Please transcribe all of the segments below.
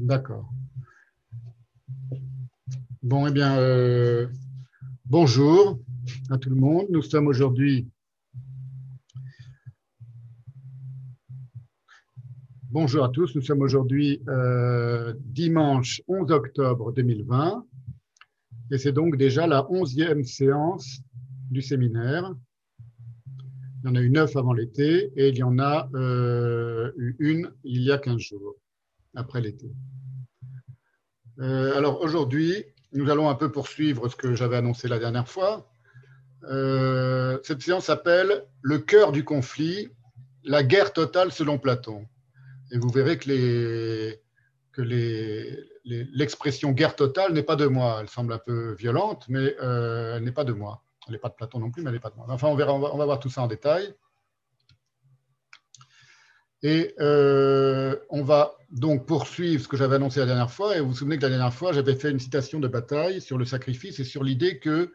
D'accord. Bon, eh bien, euh, bonjour à tout le monde. Nous sommes aujourd'hui. Bonjour à tous. Nous sommes aujourd'hui euh, dimanche 11 octobre 2020 et c'est donc déjà la onzième séance du séminaire. Il y en a eu neuf avant l'été et il y en a euh, eu une il y a 15 jours après l'été. Euh, alors aujourd'hui, nous allons un peu poursuivre ce que j'avais annoncé la dernière fois. Euh, cette séance s'appelle Le cœur du conflit, la guerre totale selon Platon. Et vous verrez que l'expression guerre totale n'est pas de moi. Elle semble un peu violente, mais euh, elle n'est pas de moi. Elle n'est pas de Platon non plus, mais elle n'est pas de moi. Enfin, on va, voir tout ça en détail. Et euh, on va donc poursuivre ce que j'avais annoncé la dernière fois. Et vous vous souvenez que la dernière fois, j'avais fait une citation de bataille sur le sacrifice et sur l'idée que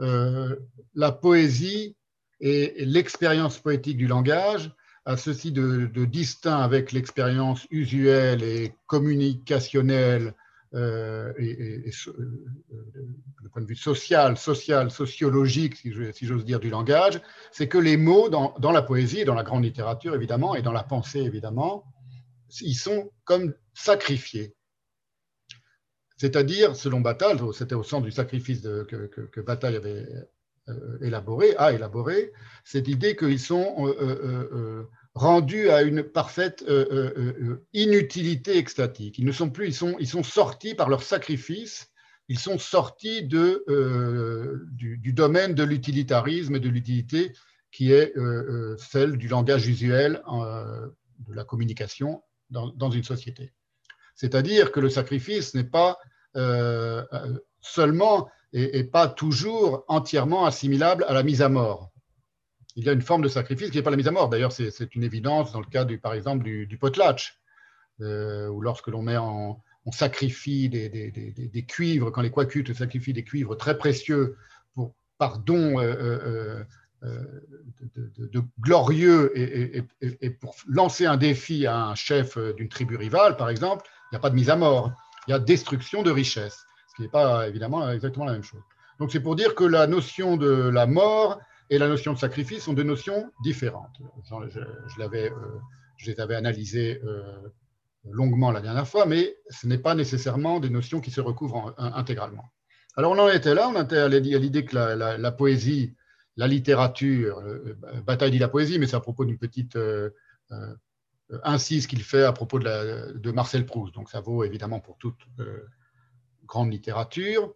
euh, la poésie et l'expérience poétique du langage a ceci de, distinct avec l'expérience usuelle et communicationnelle euh, et, et, euh, point de vue social, social, sociologique, si j'ose dire, du langage, c'est que les mots dans, la poésie, dans la grande littérature évidemment, et dans la pensée évidemment, ils sont comme sacrifiés. C'est-à-dire, selon Bataille, c'était au centre du sacrifice que, que, que, Bataille avait euh, élaboré, a élaboré, cette idée qu'ils sont euh, euh, rendus à une parfaite inutilité extatique. Ils ne sont plus, ils sont, sortis par leur sacrifice, ils sont sortis du, domaine de l'utilitarisme et de l'utilité qui est celle du langage usuel, de la communication dans une société. C'est-à-dire que le sacrifice n'est pas seulement et, pas toujours entièrement assimilable à la mise à mort. Il y a une forme de sacrifice qui n'est pas la mise à mort. D'ailleurs, c'est une évidence dans le cas, du, par exemple, du, potlatch, euh, où lorsque l'on met en, on sacrifie des, cuivres, quand les quacutes sacrifient des cuivres très précieux pour, par don euh, euh, euh de, glorieux et, pour lancer un défi à un chef d'une tribu rivale, par exemple, il n'y a pas de mise à mort, il y a destruction de richesse n'est pas évidemment exactement la même chose. Donc c'est pour dire que la notion de la mort et la notion de sacrifice sont deux notions différentes. Euh, je les avais analysées euh, longuement la dernière fois, mais ce n'est pas nécessairement des notions qui se recouvrent intégralement. Alors on en était là, on était à l'idée que la, poésie, la littérature, euh, Bataille dit la poésie, mais c'est à propos d'une petite incise qu'il fait à propos de, Marcel Proust. Donc ça vaut évidemment pour toute grande littérature,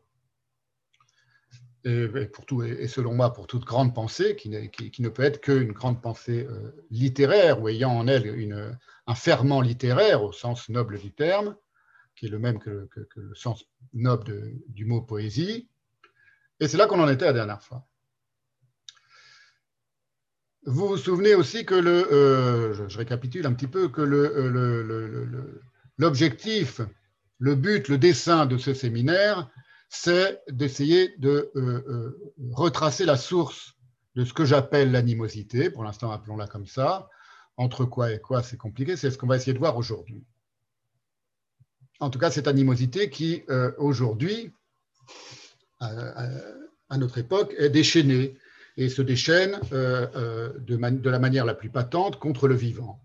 et, pour tout, et selon moi pour toute grande pensée, qui, qui, ne peut être qu'une grande pensée euh, littéraire ou ayant en elle une, un ferment littéraire au sens noble du terme, qui est le même que, le sens noble du mot poésie. Et c'est là qu'on en était la dernière fois. Vous vous souvenez aussi que le, euh, je, récapitule un petit peu, que l'objectif le, le but, le dessin de ce séminaire, c'est d'essayer de euh, euh, retracer la source de ce que j'appelle l'animosité, pour l'instant appelons-la comme ça, entre quoi et quoi c'est compliqué, c'est ce qu'on va essayer de voir aujourd'hui. En tout cas, cette animosité qui, euh, aujourd'hui, à, notre époque, est déchaînée. Et se déchaîne de, de, la manière la plus patente contre le vivant,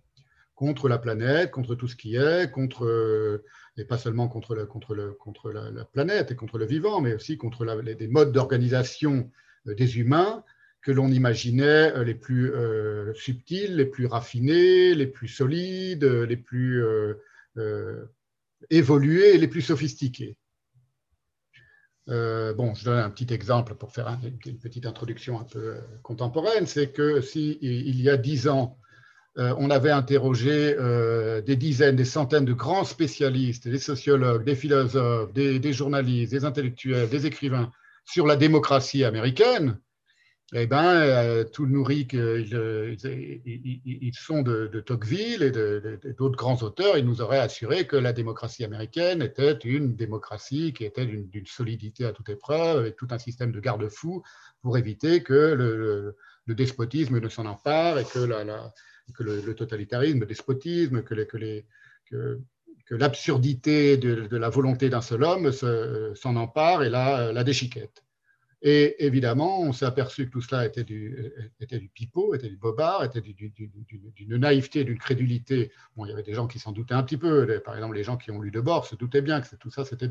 contre la planète, contre tout ce qui est, contre et pas seulement contre, la, planète et contre le vivant, mais aussi contre les, des modes d'organisation euh, des humains que l'on imaginait euh, les plus euh, subtils, les plus raffinés, les plus solides, les plus évolués et les plus sophistiqués. bon, je donne un petit exemple pour faire une petite introduction un peu contemporaine, c'est que s'il il y a dix ans, euh, on avait interrogé euh, des dizaines, des centaines de grands spécialistes, des sociologues, des philosophes, des, journalistes, des intellectuels, des écrivains sur la démocratie américaine. Eh bien, euh, tout nourri qu'ils ils sont de, Tocqueville et d'autres grands auteurs, ils nous auraient assuré que la démocratie américaine était une démocratie qui était d'une solidité à toute épreuve, avec tout un système de garde-fous pour éviter que le, despotisme ne s'en empare et que la, que le, totalitarisme, le despotisme, que l'absurdité de, la volonté d'un seul homme s'en empare et la, la déchiquette. Et évidemment, on s'est aperçu que tout cela était du, était du pipeau, était du bobard, était d'une naïveté, d'une crédulité. Bon, il y avait des gens qui s'en doutaient un petit peu. Par exemple, les gens qui ont lu de bord se doutaient bien que tout ça, c'était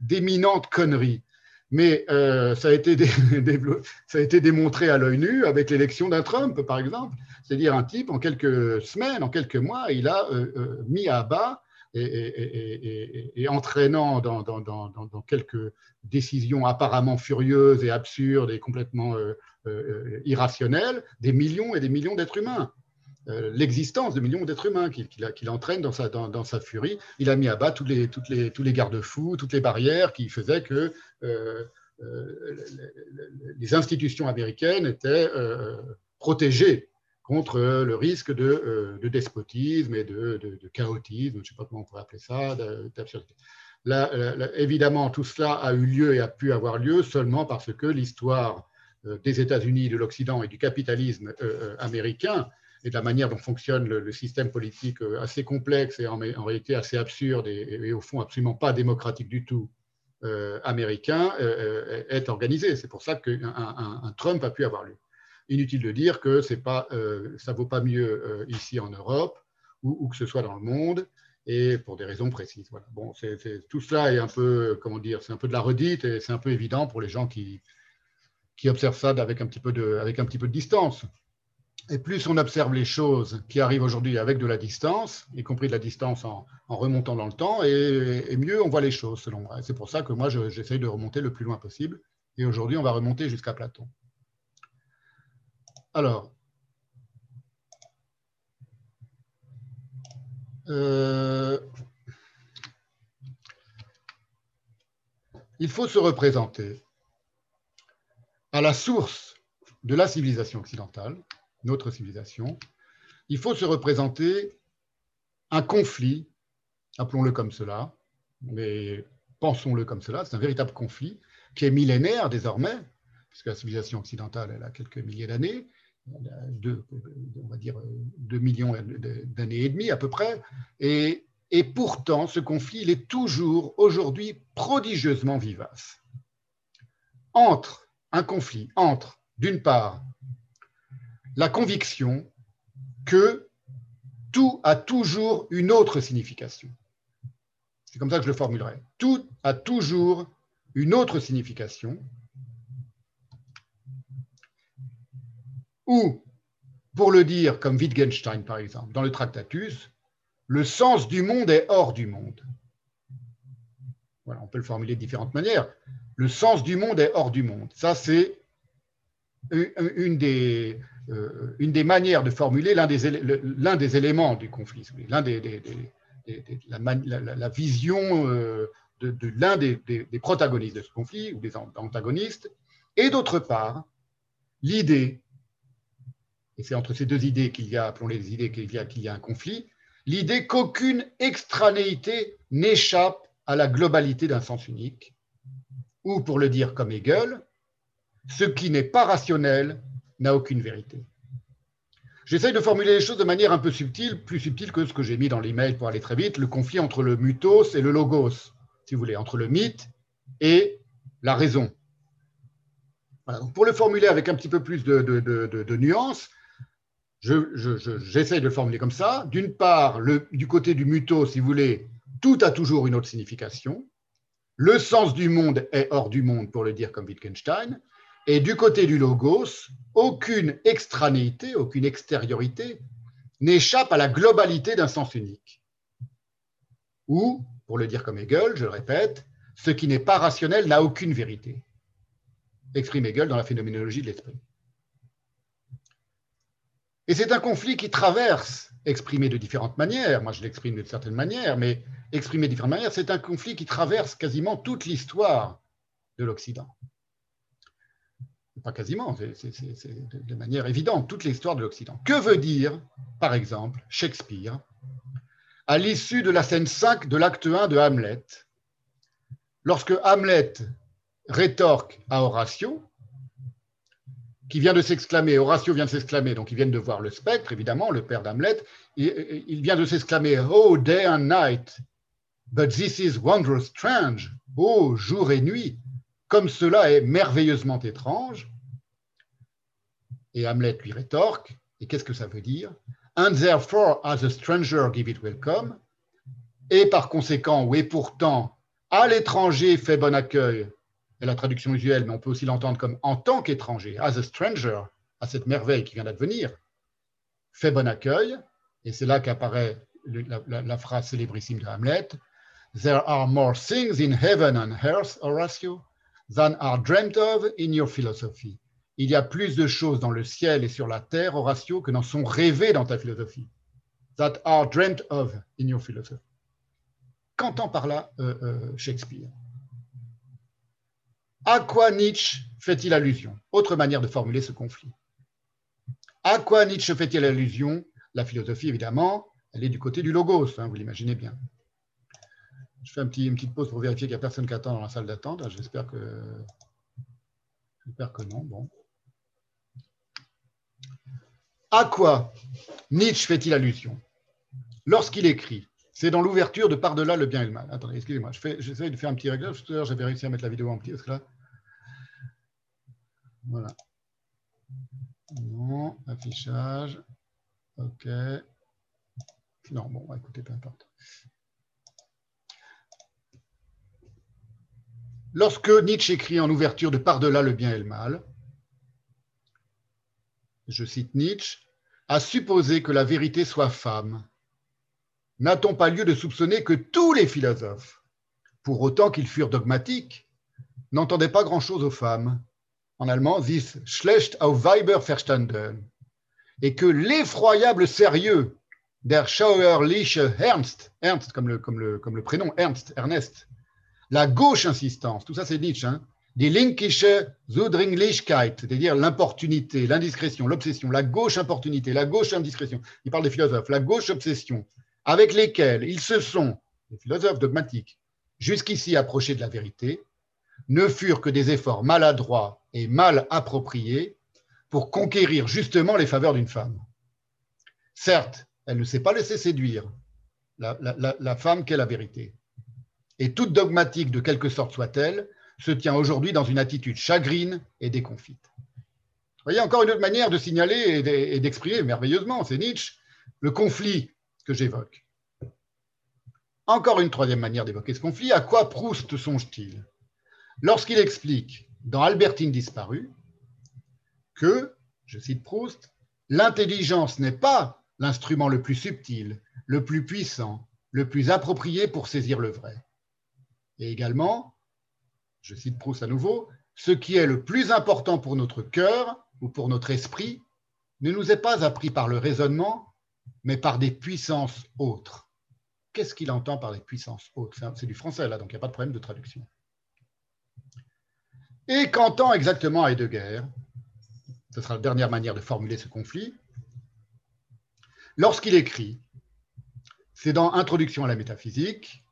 d'éminentes conneries. Mais euh, ça, a été démontré à l'œil nu avec l'élection d'un Trump, par exemple. C'est-à-dire un type, en quelques semaines, en quelques mois, il a euh, euh, mis à bas et, entraînant dans, quelques décisions apparemment furieuses et absurdes et complètement irrationnelles des millions et des millions d'êtres humains. Euh, l'existence de millions d'êtres humains qu'il entraîne dans sa, furie. Il a mis à bas tous les, garde-fous, toutes les barrières qui faisaient que les institutions américaines étaient protégées contre le risque de, euh, despotisme et de, chaotisme, je ne sais pas comment on pourrait appeler ça, évidemment, tout cela a eu lieu et a pu avoir lieu seulement parce que l'histoire euh, des États-Unis, de l'Occident et du capitalisme euh, américain et de la manière dont fonctionne le, système politique assez complexe et en, réalité assez absurde et, au fond absolument pas démocratique du tout américain est organisée. C'est pour ça qu'un Trump a pu avoir lieu. Inutile de dire que pas, euh, ça ne vaut pas mieux euh, ici en Europe ou, que ce soit dans le monde, et pour des raisons précises. Bon, tout cela est un peu, comment dire, c'est un peu de la redite et c'est un peu évident pour les gens qui, qui observent ça avec un, petit peu de, avec un petit peu de distance. Et plus on observe les choses qui arrivent aujourd'hui avec de la distance, y compris de la distance en, remontant dans le temps, et, mieux on voit les choses, selon moi. C'est pour ça que moi, j'essaye de remonter le plus loin possible. Et aujourd'hui, on va remonter jusqu'à Platon. Alors, euh, il faut se représenter à la source de la civilisation occidentale, notre civilisation, il faut se représenter un conflit, appelons-le comme cela, mais pensons-le comme cela, c'est un véritable conflit qui est millénaire désormais, puisque la civilisation occidentale elle a quelques milliers d'années, on va dire 2 millions d'années et demie à peu près. Et pourtant, ce conflit, il est toujours aujourd'hui prodigieusement vivace. Entre un conflit, entre, d'une part, la conviction que tout a toujours une autre signification. C'est comme ça que je le formulerai. Tout a toujours une autre signification, Ou, pour le dire comme Wittgenstein par exemple, dans le Tractatus, le sens du monde est hors du monde. Voilà, on peut le formuler de différentes manières. Le sens du monde est hors du monde. Ça, c'est une des, euh, une des manières de formuler l'un des, l'un des éléments du conflit, l'un des, la, vision euh, de, l'un des, protagonistes de ce conflit ou des antagonistes, et d'autre part, l'idée et c'est entre ces deux idées qu'il y a, appelons les idées qu'il y a, qu'il y a un conflit, l'idée qu'aucune extranéité n'échappe à la globalité d'un sens unique, ou pour le dire comme Hegel, ce qui n'est pas rationnel n'a aucune vérité. J'essaye de formuler les choses de manière un peu subtile, plus subtile que ce que j'ai mis dans l'email pour aller très vite, le conflit entre le mythos et le logos, si vous voulez, entre le mythe et la raison. pour le formuler avec un petit peu plus de, de, nuances, j'essaie de le formuler comme ça. D'une part, du côté du muto, si vous voulez, tout a toujours une autre signification. Le sens du monde est hors du monde, pour le dire comme Wittgenstein. Et du côté du logos, aucune extranéité, aucune extériorité n'échappe à la globalité d'un sens unique. Ou, pour le dire comme Hegel, je le répète, ce qui n'est pas rationnel n'a aucune vérité. Exprime Hegel dans la phénoménologie de l'esprit. Et c'est un conflit qui traverse, exprimé de différentes manières, moi je l'exprime de certaines manières, mais exprimé de différentes manières, c'est un conflit qui traverse quasiment toute l'histoire de l'Occident. Pas quasiment, c'est de manière évidente, toute l'histoire de l'Occident. Que veut dire, par exemple, Shakespeare, à l'issue de la scène 5 de l'acte 1 de Hamlet, lorsque Hamlet rétorque à Horatio, qui vient de s'exclamer, Horatio vient de s'exclamer, donc ils viennent de voir le spectre, évidemment, le père d'Hamlet, il, vient de s'exclamer Oh, day and night, But this is wondrous strange. Oh, jour et nuit, comme cela est merveilleusement étrange. Et Hamlet lui rétorque, et qu'est-ce que ça veut dire? And therefore, as a stranger give it welcome. Et par conséquent, ou et pourtant, à l'étranger fait bon accueil, est la traduction usuelle, mais on peut aussi l'entendre comme en tant qu'étranger, as a stranger, à cette merveille qui vient d'advenir, fait bon accueil. Et c'est là qu'apparaît la, la, la, phrase célébrissime de Hamlet There are more things in heaven and earth, Horatio, than are dreamt of in your philosophy. Il y a plus de choses dans le ciel et sur la terre, Horatio, que n'en sont rêvées dans ta philosophie. That are dreamt of in your philosophy. Qu'entend par là euh, euh, Shakespeare? À quoi Nietzsche fait-il allusion? Autre manière de formuler ce conflit. À quoi Nietzsche fait-il allusion? La philosophie, évidemment, elle est du côté du logos, hein, vous l'imaginez bien. Je fais une petite pause pour vérifier qu'il n'y a personne qui attend dans la salle d'attente. J'espère que. J'espère que non. Bon. À quoi Nietzsche fait-il allusion? Lorsqu'il écrit, c'est dans l'ouverture de Par-delà le bien et le mal. Attendez, excusez-moi, j'essaie de faire un petit réglage. Tout à l'heure, j'avais réussi à mettre la vidéo en petit. Là. Voilà. Non, affichage. OK. Non, bon, écoutez, peu importe. Lorsque Nietzsche écrit en ouverture de Par-delà le bien et le mal, je cite Nietzsche, à supposer que la vérité soit femme, n'a-t-on pas lieu de soupçonner que tous les philosophes, pour autant qu'ils furent dogmatiques, n'entendaient pas grand-chose aux femmes En allemand, this schlecht auf Weiber verstanden, et que l'effroyable sérieux der schauerliche Ernst, Ernst comme le, comme le, comme le prénom Ernst, Ernest, la gauche insistance, tout ça c'est Nietzsche, hein, linkische Zudringlichkeit, c'est-à-dire l'importunité, l'indiscrétion, l'obsession, la gauche importunité, la gauche indiscrétion. Il parle des philosophes, la gauche obsession, avec lesquels ils se sont, les philosophes dogmatiques, jusqu'ici approchés de la vérité, ne furent que des efforts maladroits et mal appropriés pour conquérir justement les faveurs d'une femme. Certes, elle ne s'est pas laissée séduire, la femme qu'est la vérité et toute dogmatique de quelque sorte soit-elle, se tient aujourd'hui dans une attitude chagrine et déconfite. Vous voyez encore une autre manière de signaler et d'exprimer merveilleusement, c'est Nietzsche, le conflit que j'évoque. Encore une troisième manière d'évoquer ce conflit, à quoi Proust songe-t-il? Lorsqu'il explique dans Albertine disparue que, je cite Proust, l'intelligence n'est pas l'instrument le plus subtil, le plus puissant, le plus approprié pour saisir le vrai. Et également, je cite Proust à nouveau, ce qui est le plus important pour notre cœur ou pour notre esprit ne nous est pas appris par le raisonnement, mais par des puissances autres. Qu'est-ce qu'il entend par des puissances autres? C'est du français là, donc il n'y a pas de problème de traduction. Et qu'entend exactement Heidegger? Ce sera la dernière manière de formuler ce conflit. Lorsqu'il écrit, c'est dans Introduction à la métaphysique,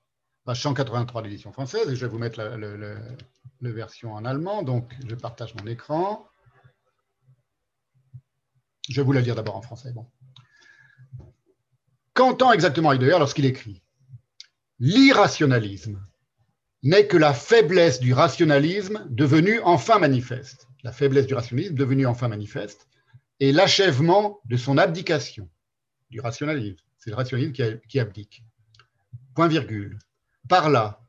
page 183 de l'édition française, je vais vous mettre la, version en allemand. Donc, je partage mon écran. Je vais vous la lire d'abord en français. Bon. Qu'entend exactement Heidegger lorsqu'il écrit L'irrationalisme n'est que la faiblesse du rationalisme devenue enfin manifeste. La faiblesse du rationalisme devenue enfin manifeste et l'achèvement de son abdication du rationalisme. C'est le rationalisme qui abdique. Point virgule. Par là,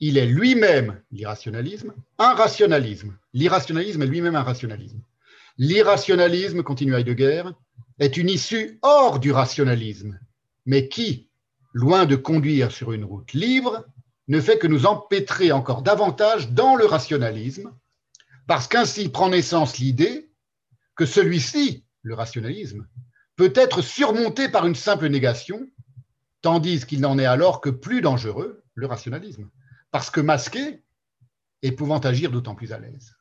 il est lui-même l'irrationalisme, un rationalisme. L'irrationalisme est lui-même un rationalisme. L'irrationalisme, continue Heidegger, est une issue hors du rationalisme, mais qui, loin de conduire sur une route libre, ne fait que nous empêtrer encore davantage dans le rationalisme, parce qu'ainsi prend naissance l'idée que celui-ci, le rationalisme, peut être surmonté par une simple négation, tandis qu'il n'en est alors que plus dangereux, le rationalisme, parce que masqué et pouvant agir d'autant plus à l'aise.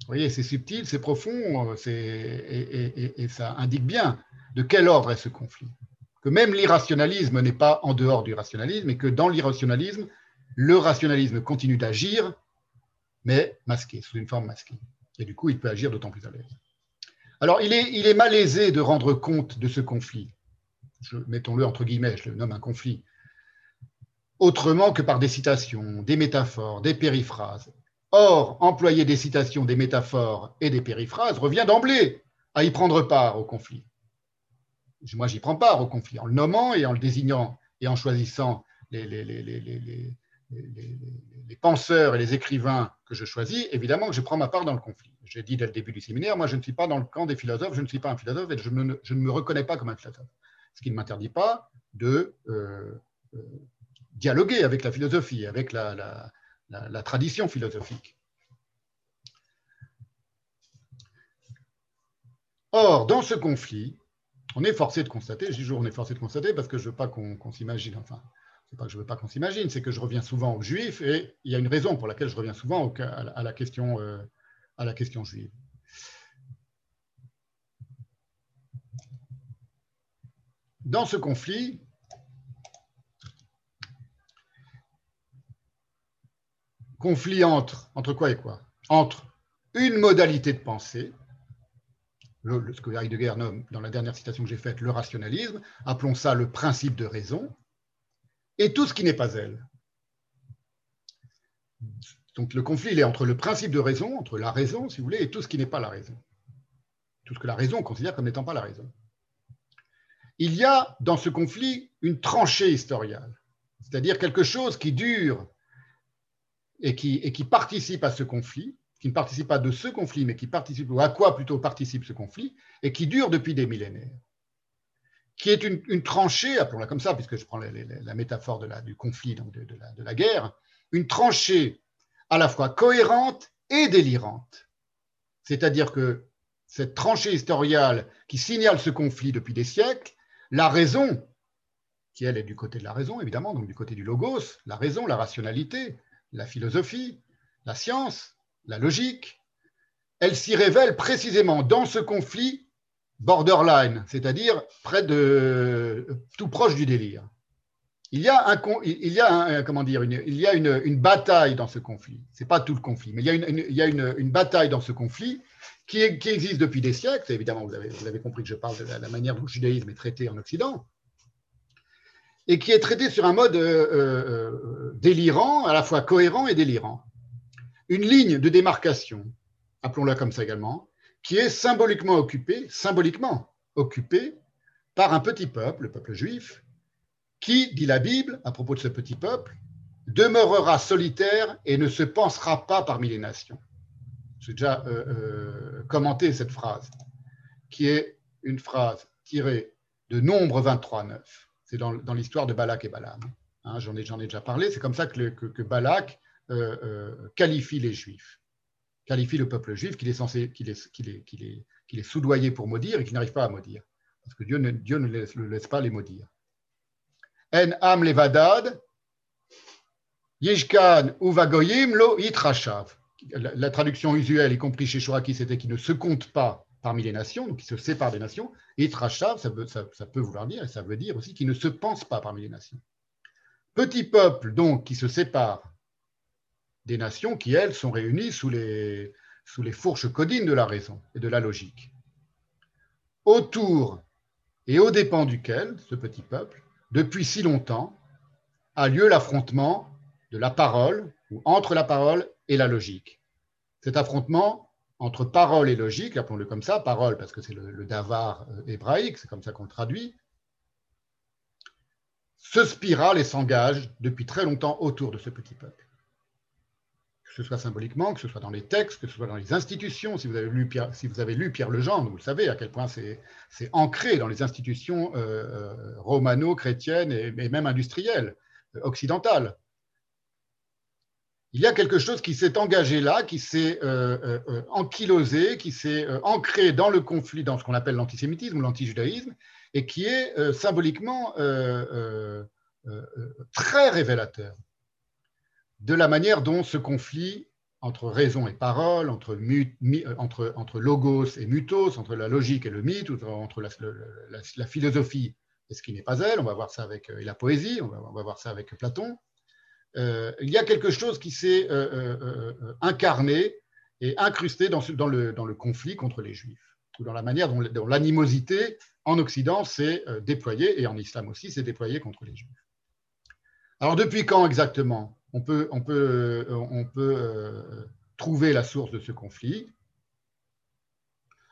Vous voyez, c'est subtil, c'est profond, et, ça indique bien de quel ordre est ce conflit. Que même l'irrationalisme n'est pas en dehors du rationalisme et que dans l'irrationalisme, le rationalisme continue d'agir, mais masqué, sous une forme masquée. Et du coup, il peut agir d'autant plus à l'aise. Alors, il est, il est malaisé de rendre compte de ce conflit. Mettons-le entre guillemets, je le nomme un conflit autrement que par des citations, des métaphores, des périphrases. Or, employer des citations, des métaphores et des périphrases revient d'emblée à y prendre part au conflit. Moi, j'y prends part au conflit en le nommant et en le désignant et en choisissant les, penseurs et les écrivains que je choisis, évidemment que je prends ma part dans le conflit. J'ai dit dès le début du séminaire, moi je ne suis pas dans le camp des philosophes, je ne suis pas un philosophe et je, ne, me reconnais pas comme un philosophe. Ce qui ne m'interdit pas de euh, euh, dialoguer avec la philosophie, avec la, tradition philosophique. Or, dans ce conflit, on est forcé de constater, je dis toujours on est forcé de constater parce que je ne veux pas qu'on s'imagine, enfin, c'est pas que je ne veux pas qu'on s'imagine, c'est que je reviens souvent aux juifs et il y a une raison pour laquelle je reviens souvent à la question, euh, à la question juive. Dans ce conflit, conflit entre, entre quoi et quoi? Entre une modalité de pensée, ce que Heidegger nomme dans la dernière citation que j'ai faite le rationalisme, appelons ça le principe de raison, et tout ce qui n'est pas elle. Donc le conflit, il est entre le principe de raison, entre la raison, si vous voulez, et tout ce qui n'est pas la raison. Tout ce que la raison considère comme n'étant pas la raison. Il y a dans ce conflit une tranchée historiale, c'est-à-dire quelque chose qui dure et qui, et qui participe à ce conflit, qui ne participe pas de ce conflit, mais qui participe, ou à quoi plutôt participe ce conflit, et qui dure depuis des millénaires, qui est une, tranchée, appelons-la comme ça, puisque je prends la, métaphore de la, du conflit, donc de, la, de la guerre, une tranchée à la fois cohérente et délirante. C'est-à-dire que cette tranchée historiale qui signale ce conflit depuis des siècles, la raison, qui elle est du côté de la raison, évidemment, donc du côté du logos, la raison, la rationalité, la philosophie, la science, la logique, elle s'y révèle précisément dans ce conflit borderline, c'est-à-dire tout proche du délire. Il y a une, bataille dans ce conflit. C'est pas tout le conflit, mais il y a une, bataille dans ce conflit qui, existe depuis des siècles. Évidemment, vous avez, compris que je parle de la, manière dont le judaïsme est traité en Occident et qui est traité sur un mode euh, euh, délirant, à la fois cohérent et délirant une ligne de démarcation, appelons-la comme ça également, qui est symboliquement occupée, symboliquement occupée par un petit peuple, le peuple juif, qui, dit la Bible, à propos de ce petit peuple, demeurera solitaire et ne se pensera pas parmi les nations. J'ai déjà euh, euh, commenté cette phrase, qui est une phrase tirée de Nombre 23.9. C'est dans, l'histoire de Balak et Balaam. Hein, j'en, ai, déjà parlé. C'est comme ça que, Balak euh, euh, qualifie les Juifs, qualifie le peuple juif qu'il est, censé, qu'il est, est, est, est soudoyé pour maudire et qu'il n'arrive pas à maudire. Parce que Dieu ne, Dieu ne laisse, le laisse pas les maudire. En am levadad, yishkan uvagoyim lo itrashav. La, traduction usuelle, y compris chez Shoraki, c'était qu'il ne se compte pas parmi les nations, donc il se sépare des nations. Itrashav, ça, ça, ça peut vouloir dire, et ça veut dire aussi qu'il ne se pense pas parmi les nations. Petit peuple, donc, qui se sépare des nations qui, elles, sont réunies sous les, fourches codines de la raison et de la logique. Autour et aux dépens duquel, ce petit peuple, depuis si longtemps, a lieu l'affrontement de la parole, ou entre la parole et la logique. Cet affrontement entre parole et logique, appelons-le comme ça, parole parce que c'est le, le, davar euh, hébraïque, c'est comme ça qu'on le traduit, se spirale et s'engage depuis très longtemps autour de ce petit peuple que ce soit symboliquement, que ce soit dans les textes, que ce soit dans les institutions. Si vous avez lu Pierre, si vous vous le savez à quel point c'est ancré dans les institutions euh, euh, romano-chrétiennes et, même industrielles, euh, occidentales. Il y a quelque chose qui s'est engagé là, qui s'est ankylosé, qui s'est ancré dans le conflit, dans ce qu'on appelle l'antisémitisme ou l'antijudaïsme, et qui est symboliquement très révélateur de la manière dont ce conflit entre raison et parole, entre, euh, logos et mutos, entre la logique et le mythe, entre la, philosophie et ce qui n'est pas elle, on va voir ça avec euh, et la poésie, on va, voir ça avec Platon, euh, il y a quelque chose qui s'est incarné et incrusté dans, le, conflit contre les Juifs, ou dans la manière dont l'animosité en Occident s'est déployée, et en islam aussi, s'est déployée contre les Juifs. Alors, depuis quand exactement on peut, on peut euh, trouver la source de ce conflit?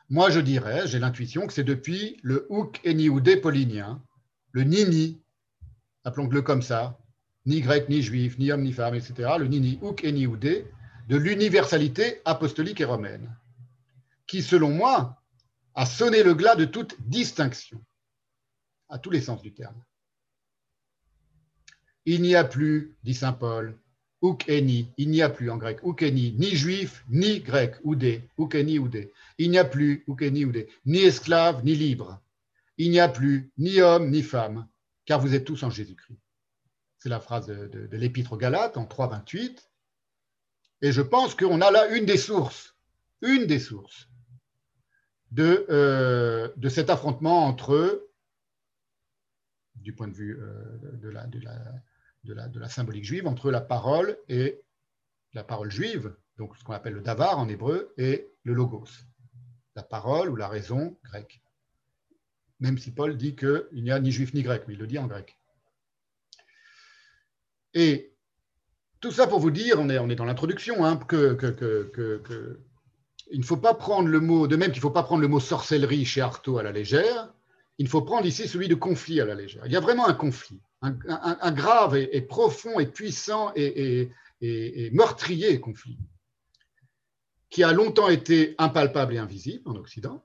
Moi, je dirais, j'ai l'intuition que c'est depuis le Houk Enioudé paulinien, le Nini, appelons-le comme ça, ni grec, ni juif, ni homme, ni femme, etc., le Nini Houk Enioudé, de l'universalité apostolique et romaine, qui, selon moi, a sonné le glas de toute distinction, à tous les sens du terme. Il n'y a plus, dit saint Paul, Ukeni, il n'y a plus en grec, Ukeni, ni juif, ni grec, Oudé, Ukeni, Oudé. Il n'y a plus, Ukeni, Oudé, ni esclave, ni libre. Il n'y a plus ni homme, ni femme, car vous êtes tous en Jésus-Christ. C'est la phrase de, l'Épître aux Galates en 3.28. Et je pense qu'on a là une des sources, une des sources de, euh, de cet affrontement entre, du point de vue euh, de, la, de, la, de, la, de la symbolique juive, entre la parole et la parole juive, donc ce qu'on appelle le davar en hébreu, et le logos, la parole ou la raison grecque. Même si Paul dit qu'il n'y a ni juif ni grec, mais il le dit en grec. Et tout ça pour vous dire, on est, on est dans l'introduction, hein, que, que, que il ne faut pas prendre le mot, de même qu'il ne faut pas prendre le mot sorcellerie chez Artaud à la légère, il faut prendre ici celui de conflit à la légère. Il y a vraiment un conflit, un, grave et, profond et puissant et, meurtrier conflit, qui a longtemps été impalpable et invisible en Occident,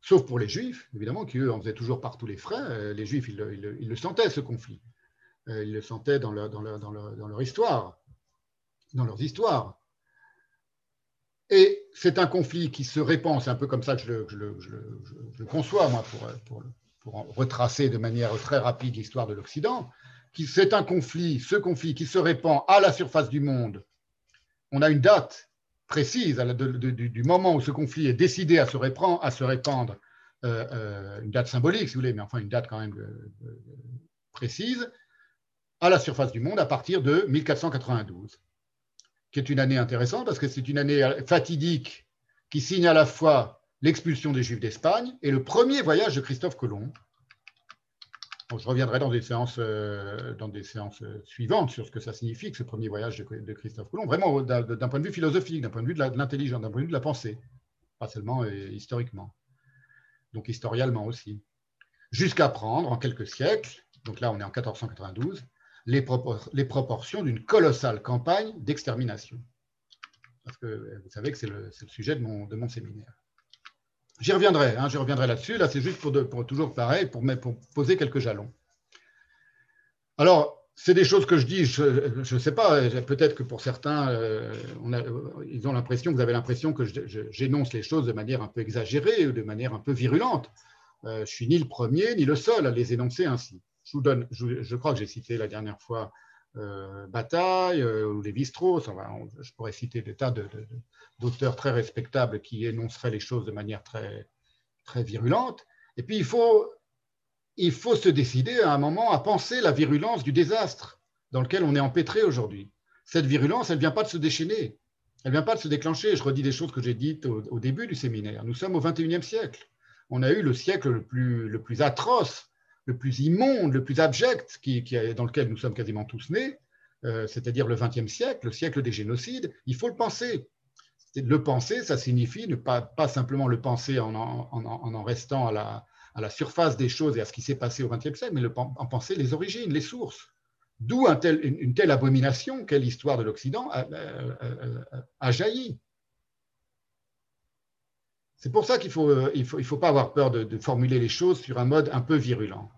sauf pour les Juifs, évidemment, qui eux en faisaient toujours partout les frais. Euh, les Juifs, ils le, sentaient, ce conflit. Euh, ils le sentaient dans leur, dans leur histoire, dans leurs histoires. Et c'est un conflit qui se répand, c'est un peu comme ça que je le, conçois, moi, pour, retracer de manière très rapide l'histoire de l'Occident. C'est un conflit, ce conflit qui se répand à la surface du monde. On a une date précise du, moment où ce conflit est décidé à se répandre, à se répandre euh, euh, une date symbolique, si vous voulez, mais enfin une date quand même euh, précise, à la surface du monde à partir de 1492 qui est une année intéressante parce que c'est une année fatidique qui signe à la fois l'expulsion des Juifs d'Espagne et le premier voyage de Christophe Colomb. je reviendrai dans des séances, euh, dans des séances euh, suivantes sur ce que ça signifie, que ce premier voyage de, Christophe Colomb, vraiment d'un point de vue philosophique, d'un point de vue de l'intelligence, d'un point de vue de la pensée, pas seulement euh, historiquement, donc historialement aussi. Jusqu'à prendre en quelques siècles, donc là on est en 1492, les, proportions d'une colossale campagne d'extermination. Parce que vous savez que c'est le, sujet de mon, séminaire. J'y reviendrai, hein, reviendrai là-dessus. Là, c'est juste pour, toujours pareil, pour, poser quelques jalons. Alors, c'est des choses que je dis, je ne sais pas, peut-être que pour certains, euh, a, ils ont l'impression, vous avez l'impression que j'énonce les choses de manière un peu exagérée ou de manière un peu virulente. Euh, je suis ni le premier ni le seul à les énoncer ainsi. Je, crois que j'ai cité la dernière fois euh, Bataille euh, ou Lévi-Strauss. je pourrais citer des tas d'auteurs très respectables qui énonceraient les choses de manière très, très virulente. Et puis, il faut, il faut se décider à un moment à penser la virulence du désastre dans lequel on est empêtré aujourd'hui. Cette virulence, elle ne vient pas de se déchaîner, elle ne vient pas de se déclencher. Je redis des choses que j'ai dites au, au, début du séminaire. Nous sommes au XXIe siècle. On a eu le siècle le plus, le plus atroce le plus immonde, le plus abject, dans lequel nous sommes quasiment tous nés, euh, c'est-à-dire le XXe siècle, le siècle des génocides, il faut le penser. Le penser, ça signifie ne pas, simplement le penser en en, restant à la, surface des choses et à ce qui s'est passé au XXe siècle, mais en penser les origines, les sources. D'où une, telle abomination qu'est l'histoire de l'Occident a, jailli. C'est pour ça qu'il ne faut, euh, il faut, il faut pas avoir peur de, formuler les choses sur un mode un peu virulent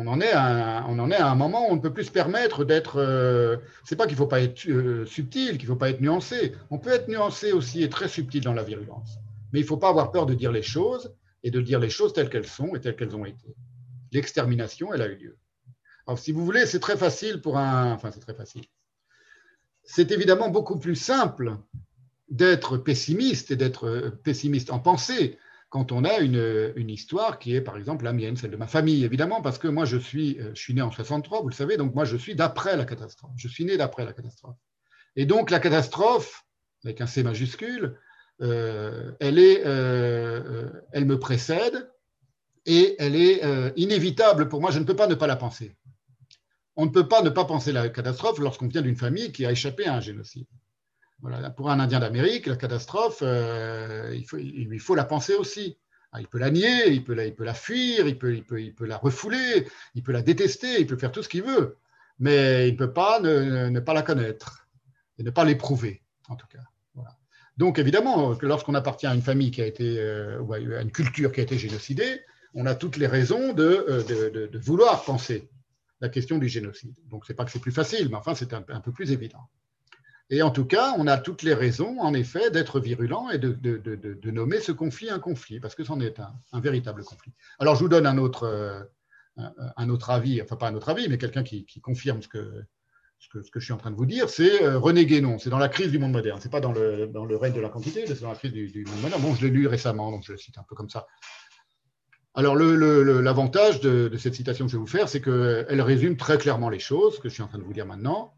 on en, est à un, moment où on ne peut plus se permettre d'être. Euh, c'est pas qu'il ne faut pas être euh, subtil, qu'il ne faut pas être nuancé. On peut être nuancé aussi et très subtil dans la virulence. Mais il ne faut pas avoir peur de dire les choses et de dire les choses telles qu'elles sont et telles qu'elles ont été. L'extermination, elle a eu lieu. Alors, si vous voulez, c'est très facile pour un. Enfin, c'est très facile. C'est évidemment beaucoup plus simple d'être pessimiste et d'être euh, pessimiste en pensée quand on a une, histoire qui est, par exemple, la mienne, celle de ma famille, évidemment, parce que moi, je suis, euh, je suis né en 63, vous le savez, donc moi, je suis d'après la catastrophe. Je suis né d'après la catastrophe. Et donc, la catastrophe, avec un C majuscule, euh, elle, est, euh, elle me précède et elle est inévitable pour moi. Je ne peux pas ne pas la penser. on ne peut pas ne pas penser la catastrophe lorsqu'on vient d'une famille qui a échappé à un génocide. Pour un Indien d'Amérique, la catastrophe, euh, il, lui faut la penser aussi. Ah, il peut la nier, il peut la, fuir, il peut, la refouler, il peut la détester, il peut faire tout ce qu'il veut, mais il ne peut pas ne, pas la connaître et ne pas l'éprouver, en tout cas. Donc évidemment, lorsqu'on appartient à une famille qui a été, euh, ou à une culture qui a été génocidée, on a toutes les raisons de, euh, de vouloir penser la question du génocide. Donc, ce n'est pas que c'est plus facile, mais enfin, c'est un, peu plus évident. Et en tout cas, on a toutes les raisons, en effet, d'être virulent et de, nommer ce conflit un conflit, parce que c'en est un, véritable conflit. Alors, je vous donne un autre, euh, un, autre avis, enfin pas un autre avis, mais quelqu'un qui, confirme ce que, ce ce, je suis en train de vous dire, c'est euh, René Guénon. C'est dans la crise du monde moderne. Ce n'est pas dans le, règne de la quantité, c'est dans la crise du, monde moderne. Bon, je l'ai lu récemment, donc je le cite un peu comme ça. Alors, l'avantage de, cette citation que je vais vous faire, c'est qu'elle résume très clairement les choses que je suis en train de vous dire maintenant.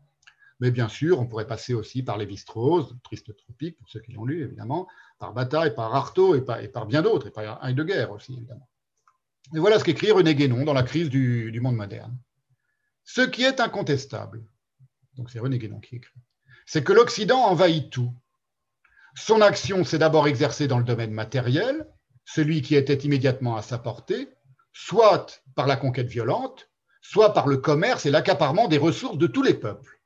Mais bien sûr, on pourrait passer aussi par Lévi-Strauss, Triste Tropique, pour ceux qui l'ont lu, évidemment, par Bataille, par Artaud et par, bien d'autres, et par Heidegger aussi, évidemment. Et voilà ce qu'écrit René Guénon dans La crise du, du monde moderne. Ce qui est incontestable, donc c'est René Guénon qui écrit, c'est que l'Occident envahit tout. Son action s'est d'abord exercée dans le domaine matériel, celui qui était immédiatement à sa portée, soit par la conquête violente, soit par le commerce et l'accaparement des ressources de tous les peuples.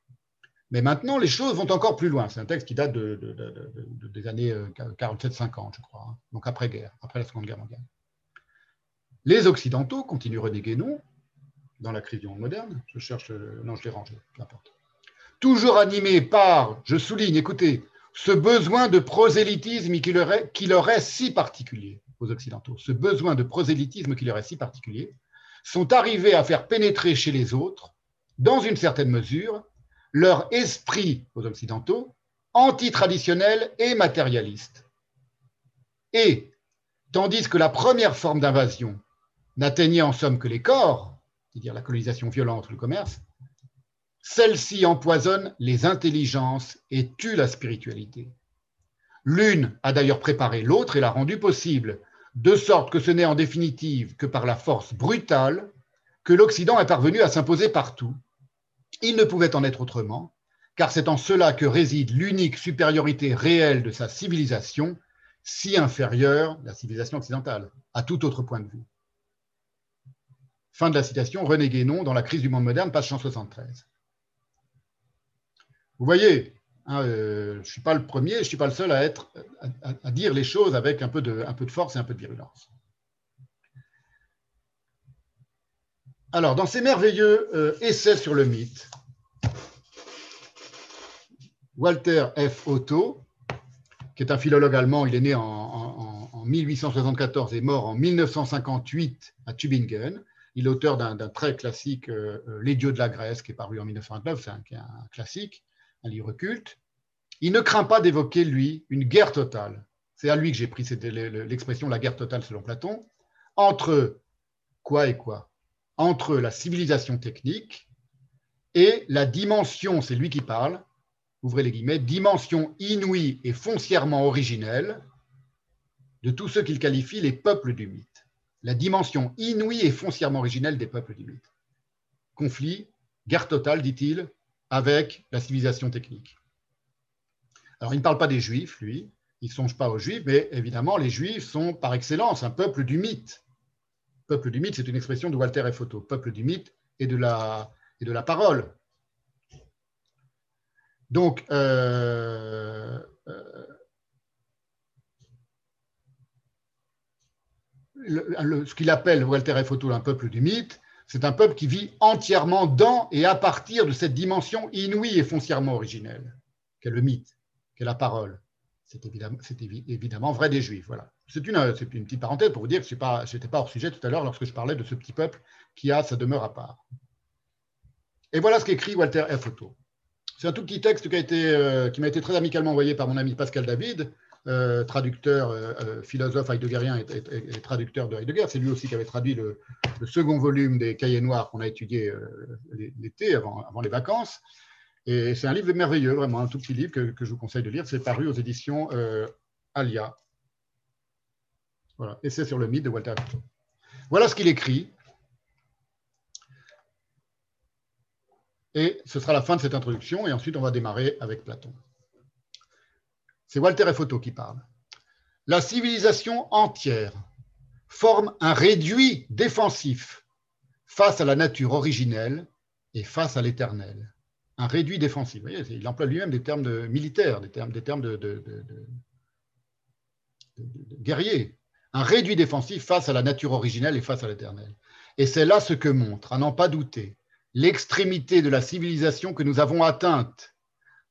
Mais maintenant, les choses vont encore plus loin. C'est un texte qui date des années 47-50, euh, je crois, hein. donc après-guerre, après la Seconde Guerre mondiale. Les Occidentaux, continue René Guénon, dans la crise du monde moderne, je cherche, non, je l'ai rangé, n'importe. Toujours animés par, je souligne, écoutez, ce besoin de prosélytisme qui leur est si particulier aux Occidentaux, ce besoin de prosélytisme qui leur est si particulier, sont arrivés à faire pénétrer chez les autres, dans une certaine mesure, leur esprit aux Occidentaux anti-traditionnel et matérialiste. Et, tandis que la première forme d'invasion n'atteignait en somme que les corps, c'est-à-dire la colonisation violente ou le commerce, celle-ci empoisonne les intelligences et tue la spiritualité. L'une a d'ailleurs préparé l'autre et l'a rendue possible, de sorte que ce n'est en définitive que par la force brutale que l'Occident est parvenu à s'imposer partout. Il ne pouvait en être autrement, car c'est en cela que réside l'unique supériorité réelle de sa civilisation, si inférieure, la civilisation occidentale, à tout autre point de vue. Fin de la citation, René Guénon dans La crise du monde moderne, page 173. Vous voyez, Hein, euh, je ne suis pas le premier, je ne suis pas le seul à, être, à, dire les choses avec un peu, de, un peu de force et un peu de virulence. Alors, dans ces merveilleux euh, essais sur le mythe, Walter F. Otto, qui est un philologue allemand, il est né en, en 1874 et mort en 1958 à Tübingen. Il est auteur d'un très classique, euh, Les dieux de la Grèce, qui est paru en 1929, c'est un classique un livre culte, il ne craint pas d'évoquer, lui, une guerre totale. C'est à lui que j'ai pris l'expression la guerre totale selon Platon, entre quoi et quoi? Entre la civilisation technique et la dimension, c'est lui qui parle, ouvrez les guillemets, dimension inouïe et foncièrement originelle de tous ceux qu'il qualifie les peuples du mythe. La dimension inouïe et foncièrement originelle des peuples du mythe. Conflit, guerre totale, dit-il, avec la civilisation technique. Alors, il ne parle pas des Juifs, lui, il ne songe pas aux Juifs, mais évidemment, les Juifs sont par excellence un peuple du mythe. Peuple du mythe, c'est une expression de Walter F. Otto, peuple du mythe et de la, et de la parole. Donc, euh, euh, ce qu'il appelle Walter F. Otto un peuple du mythe, c'est un peuple qui vit entièrement dans et à partir de cette dimension inouïe et foncièrement originelle, qu'est le mythe, qu'est la parole. C'est évidemment, évidemment, vrai des Juifs. Voilà. C'est une, petite parenthèse pour vous dire que je n'étais pas hors sujet tout à l'heure lorsque je parlais de ce petit peuple qui a sa demeure à part. Et voilà ce qu'écrit Walter F. Otto. C'est un tout petit texte qui, euh, m'a été très amicalement envoyé par mon ami Pascal David, euh, traducteur, euh, euh, philosophe heideggerien et, traducteur de Heidegger. C'est lui aussi qui avait traduit le, second volume des Cahiers noirs qu'on a étudié l'été, avant, les vacances. Et c'est un livre merveilleux, vraiment, un tout petit livre que, je vous conseille de lire. C'est paru aux éditions Alia. Voilà, Essai sur le mythe de Walter Voilà ce qu'il écrit. Et ce sera la fin de cette introduction, et ensuite on va démarrer avec Platon. C'est Walter Photo qui parle. La civilisation entière forme un réduit défensif face à la nature originelle et face à l'éternel. Un réduit défensif. Vous il emploie lui-même des termes de militaires, des termes, de, de, guerrier. Un réduit défensif face à la nature originelle et face à l'éternel. Et c'est là ce que montre, à n'en pas douter, l'extrémité de la civilisation que nous avons atteinte.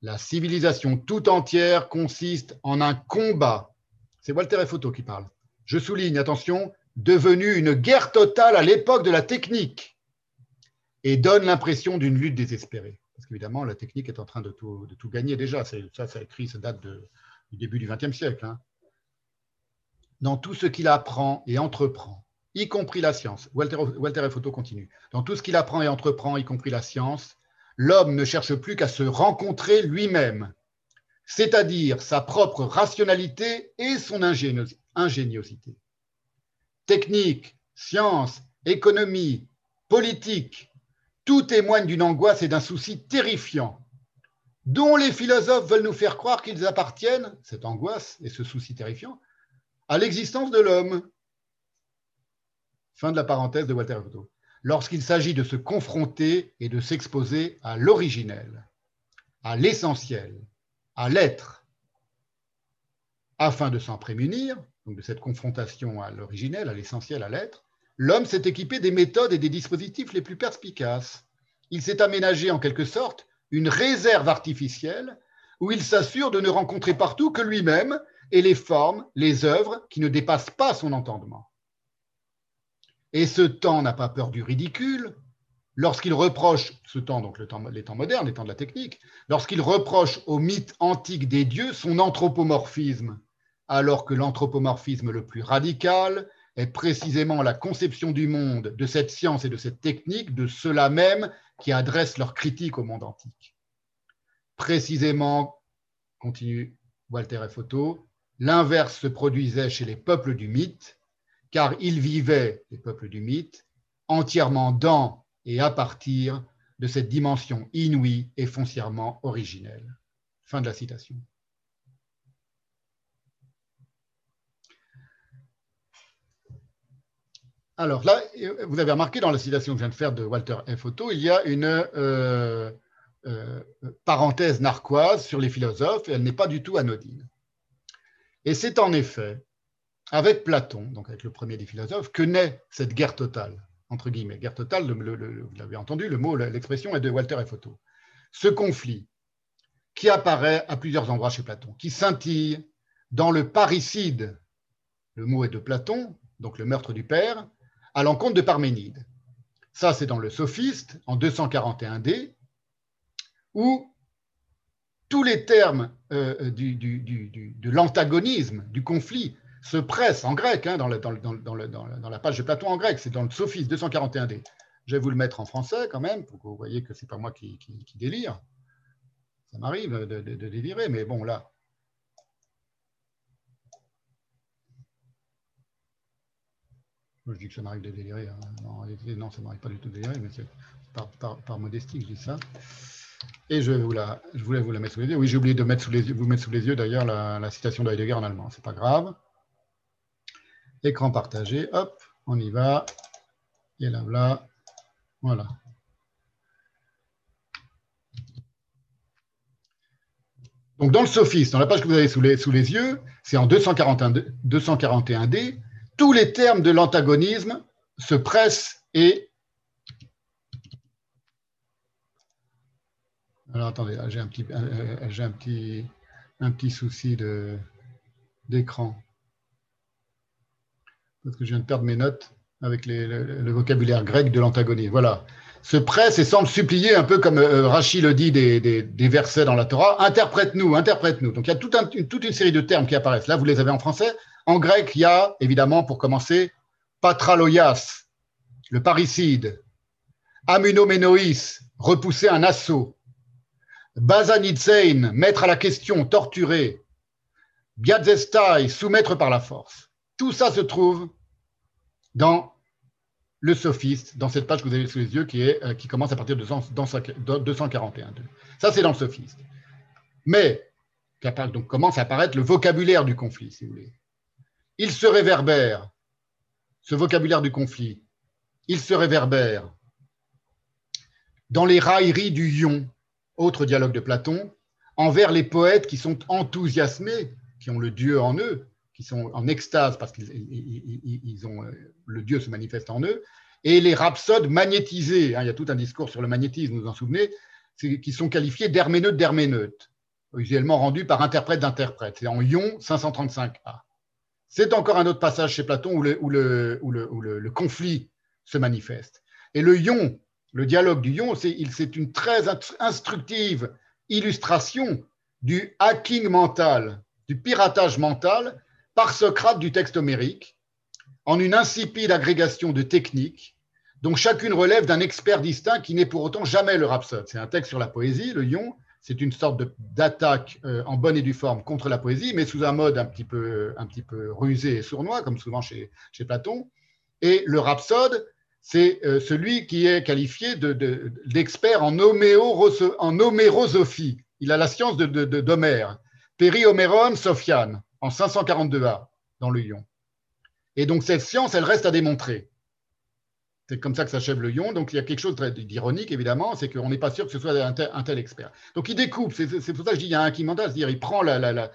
La civilisation tout entière consiste en un combat. C'est Walter Photo qui parle. Je souligne, attention, devenu une guerre totale à l'époque de la technique et donne l'impression d'une lutte désespérée. Parce qu'évidemment, la technique est en train de tout, de tout gagner déjà. Ça, ça écrit, ça date du début du XXe siècle. Hein. Dans tout ce qu'il apprend et entreprend, y compris la science. Walter, Walter Photo continue. Dans tout ce qu'il apprend et entreprend, y compris la science, l'homme ne cherche plus qu'à se rencontrer lui-même, c'est-à-dire sa propre rationalité et son ingéniosité. Technique, science, économie, politique, tout témoigne d'une angoisse et d'un souci terrifiant, dont les philosophes veulent nous faire croire qu'ils appartiennent, cette angoisse et ce souci terrifiant, à l'existence de l'homme, Fin de la parenthèse de Walter Photo. Lorsqu'il s'agit de se confronter et de s'exposer à l'originel, à l'essentiel, à l'être, afin de s'en prémunir, donc de cette confrontation à l'originel, à l'essentiel, à l'être, l'homme s'est équipé des méthodes et des dispositifs les plus perspicaces. Il s'est aménagé en quelque sorte une réserve artificielle où il s'assure de ne rencontrer partout que lui-même et les formes, les œuvres qui ne dépassent pas son entendement. Et ce temps n'a pas peur du ridicule. Lorsqu'il reproche, ce temps, donc le temps, les temps modernes, les temps de la technique, lorsqu'il reproche au mythe antique des dieux son anthropomorphisme, alors que l'anthropomorphisme le plus radical est précisément la conception du monde, de cette science et de cette technique, de ceux-là même qui adressent leur critique au monde antique. Précisément, continue Walter F. Otto, l'inverse se produisait chez les peuples du mythe, car ils vivaient, les peuples du mythe, entièrement dans et à partir de cette dimension inouïe et foncièrement originelle. Fin de la citation. Alors là, vous avez remarqué dans la citation que je viens de faire de Walter F. Otto, il y a une euh, euh, parenthèse narquoise sur les philosophes et elle n'est pas du tout anodine. Et c'est en effet avec Platon, donc avec le premier des philosophes, que naît cette guerre totale, entre guillemets. Guerre totale, vous l'avez entendu, le mot, l'expression est de Walter et Photo. Ce conflit qui apparaît à plusieurs endroits chez Platon, qui scintille dans le parricide, le mot est de Platon, donc le meurtre du père, à l'encontre de Parménide. Ça, c'est dans le Sophiste, en 241d, où tous les termes euh, de l'antagonisme, du conflit, se presse en grec, hein, dans, la page de Platon en grec, c'est dans le Sophiste 241d. Je vais vous le mettre en français quand même, pour que vous voyez que ce n'est pas moi qui, délire. Ça m'arrive de, délirer, mais bon, là. je dis que ça m'arrive de délirer. Hein. Non, ça ne m'arrive pas du tout de délirer, mais c'est par, modestie que je dis ça. Et je, voulais vous la mettre sous les yeux. Oui, j'ai oublié de mettre sous les vous mettre sous les yeux d'ailleurs la, citation d'Heidegger en allemand. C'est pas grave. Écran partagé, hop, on y va. Et là, là, voilà. Donc, dans le Sophiste, dans la page que vous avez sous les, sous les yeux, c'est en 241D, tous les termes de l'antagonisme se pressent et. Alors, attendez, j'ai un petit, euh, souci d'écran parce que je viens de perdre mes notes avec le, vocabulaire grec de l'antagonisme. Voilà. Se presse et semble supplier, un peu comme euh, Rachid le dit des, versets dans la Torah, interprète-nous, interprète-nous. Donc il y a toute une série de termes qui apparaissent. Là, vous les avez en français. En grec, il y a, évidemment, pour commencer, patraloias, le parricide, amunomenoïs, repousser un assaut, bazanitsein, mettre à la question, torturer, biadzestai, soumettre par la force. Tout ça se trouve dans le sophiste dans cette page que vous avez sous les yeux qui, euh, qui commence à partir de 241. Ça, c'est dans le sophiste. Mais donc commence à apparaître le vocabulaire du conflit, si vous voulez. Il se réverbère, ce vocabulaire du conflit, il se réverbère dans les railleries du Ion, autre dialogue de Platon, envers les poètes qui sont enthousiasmés, qui ont le Dieu en eux, qui sont en extase parce qu'ils ont le Dieu se manifeste en eux, et les rhapsodes magnétisés. Hein, il y a tout un discours sur le magnétisme, vous vous en souvenez, qui sont qualifiés d'herméneutes d'herméneutes, usuellement rendus par interprète d'interprète. C'est en Ion 535a. C'est encore un autre passage chez Platon où le conflit se manifeste. Et le Ion, le dialogue du Ion, c'est une très instructive illustration du hacking mental, du piratage mental par Socrate du texte homérique, en une insipide agrégation de techniques dont chacune relève d'un expert distinct qui n'est pour autant jamais le rhapsode. C'est un texte sur la poésie, le Ion, c'est une sorte d'attaque euh, en bonne et due forme contre la poésie, mais sous un mode un petit peu, un petit peu rusé et sournois, comme souvent chez, chez Platon. Et le rhapsode, c'est euh, celui qui est qualifié d'expert de, en, homérosophie. Il a la science d'Homère. Peri Homeron Sophiane, en 542a, dans le Lyon. Et donc cette science, elle reste à démontrer. C'est comme ça que s'achève le Ion. Donc il y a quelque chose d'ironique, évidemment, c'est qu'on n'est pas sûr que ce soit un tel, expert. Donc il découpe, c'est pour ça que je dis qu'il y a un qui mental, c'est-à-dire il prend la,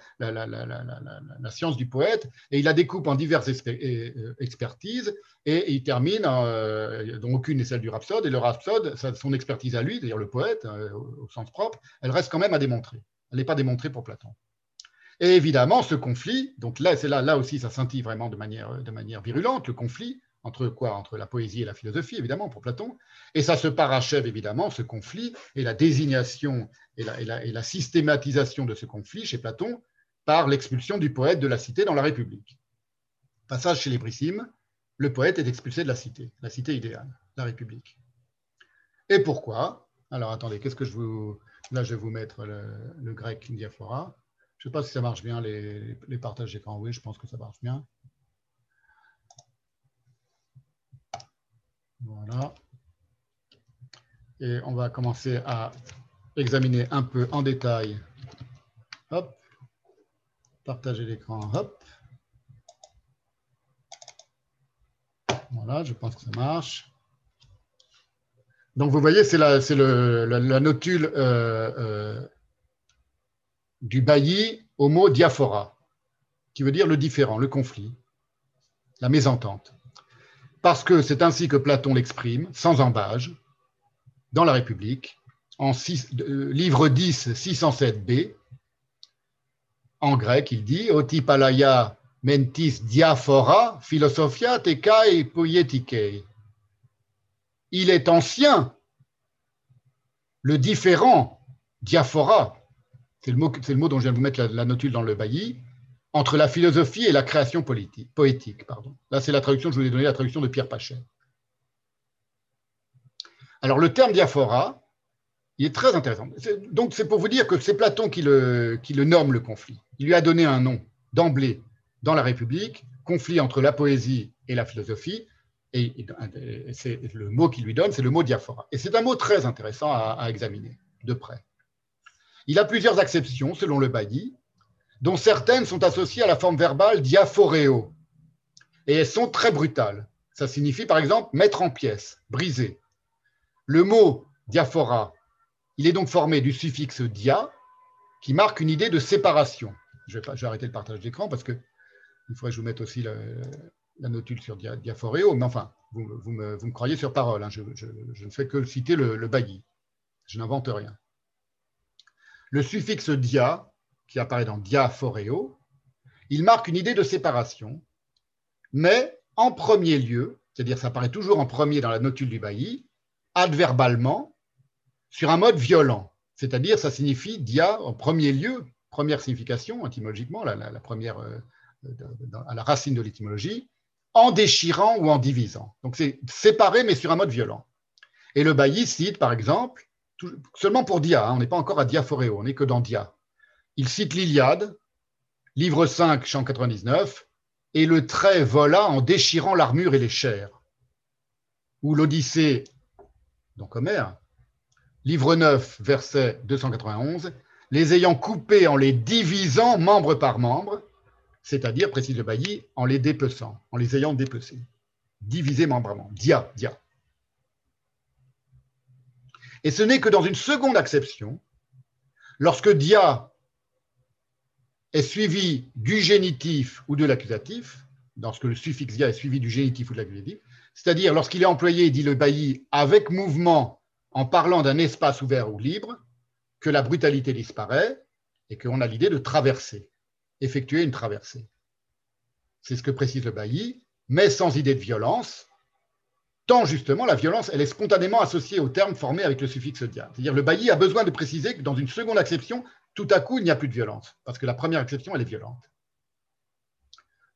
science du poète et il la découpe en diverses euh, expertises et il termine, euh, dont aucune n'est celle du rhapsode, et le rhapsode, son expertise à lui, c'est-à-dire le poète, euh, au sens propre, elle reste quand même à démontrer. Elle n'est pas démontrée pour Platon. Et évidemment, ce conflit, donc là, là, là aussi, ça scintille vraiment de manière virulente, le conflit, entre quoi? Entre la poésie et la philosophie, évidemment, pour Platon. Et ça se parachève, évidemment, ce conflit et la désignation et la, systématisation de ce conflit chez Platon par l'expulsion du poète de la cité dans la République. Passage chez les Brissimes, le poète est expulsé de la cité, la cité idéale, la République. Et pourquoi? Alors attendez, qu'est-ce que je vous... Là, je vais vous mettre le, grec diaphora. Je ne sais pas si ça marche bien, les, les partages d'écran. Oui, je pense que ça marche bien. Voilà. Et on va commencer à examiner un peu en détail. Hop. Partager l'écran. Hop. Voilà, je pense que ça marche. Donc, vous voyez, c'est la, la, la, notule euh, euh, du bailli au mot diaphora, qui veut dire le différent, le conflit, la mésentente parce que c'est ainsi que Platon l'exprime, sans embâge, dans la République, en euh, livre 10, 607b. En grec, il dit Oti palaya mentis diaphora philosophia tekai poietikei. Il est ancien, le différent, diaphora, c'est le, mot, dont je viens de vous mettre la notule dans le bailli, entre la philosophie et la création poétique. Là, c'est la traduction, je vous ai donné la traduction de Pierre Pachet. Alors, le terme diaphora, il est très intéressant. Donc, c'est pour vous dire que c'est Platon qui le, nomme le conflit. Il lui a donné un nom d'emblée dans la République, conflit entre la poésie et la philosophie, et, c'est le mot qu'il lui donne, c'est le mot diaphora. Et c'est un mot très intéressant à, à, examiner de près. Il a plusieurs acceptions selon le Bailly, dont certaines sont associées à la forme verbale diaphoréo. Et elles sont très brutales. Ça signifie par exemple mettre en pièces, briser. Le mot diaphora, il est donc formé du suffixe dia, qui marque une idée de séparation. Je vais, arrêter le partage d'écran parce que il faudrait que je vous mette aussi la, notule sur dia, diaphoréo, mais enfin, vous, me, croyez sur parole, hein. je, ne fais que citer le, le bailli. Je n'invente rien. Le suffixe dia qui apparaît dans diaphoréo, il marque une idée de séparation, mais en premier lieu, c'est-à-dire ça apparaît toujours en premier dans la notule du bailli, adverbalement, sur un mode violent, c'est-à-dire ça signifie dia en premier lieu, première signification étymologiquement, la, première euh, à la racine de l'étymologie, en déchirant ou en divisant. Donc c'est séparé mais sur un mode violent. Et le bailli cite par exemple, seulement pour dia, hein, on n'est pas encore à diaphoréo, on n'est que dans dia, il cite l'Iliade, livre 5, chant 99, et le trait vola en déchirant l'armure et les chairs. ou l'Odyssée, donc Homère, livre 9, verset 291, les ayant coupés en les divisant membre par membre, c'est-à-dire, précise le bailli, en les dépeçant, en les ayant dépecés. Divisés membre par membre. Dia, dia. Et ce n'est que dans une seconde acception, lorsque dia est suivi du génitif ou de l'accusatif, lorsque le suffixe dia est suivi du génitif ou de l'accusatif, c'est-à-dire lorsqu'il est employé, dit le bailli, avec mouvement en parlant d'un espace ouvert ou libre, que la brutalité disparaît et qu'on a l'idée de traverser, effectuer une traversée. C'est ce que précise le bailli, mais sans idée de violence, tant justement la violence, elle est spontanément associée au terme formé avec le suffixe dia. C'est-à-dire le bailli a besoin de préciser que dans une seconde acception, tout à coup, il n'y a plus de violence, parce que la première acception, elle est violente.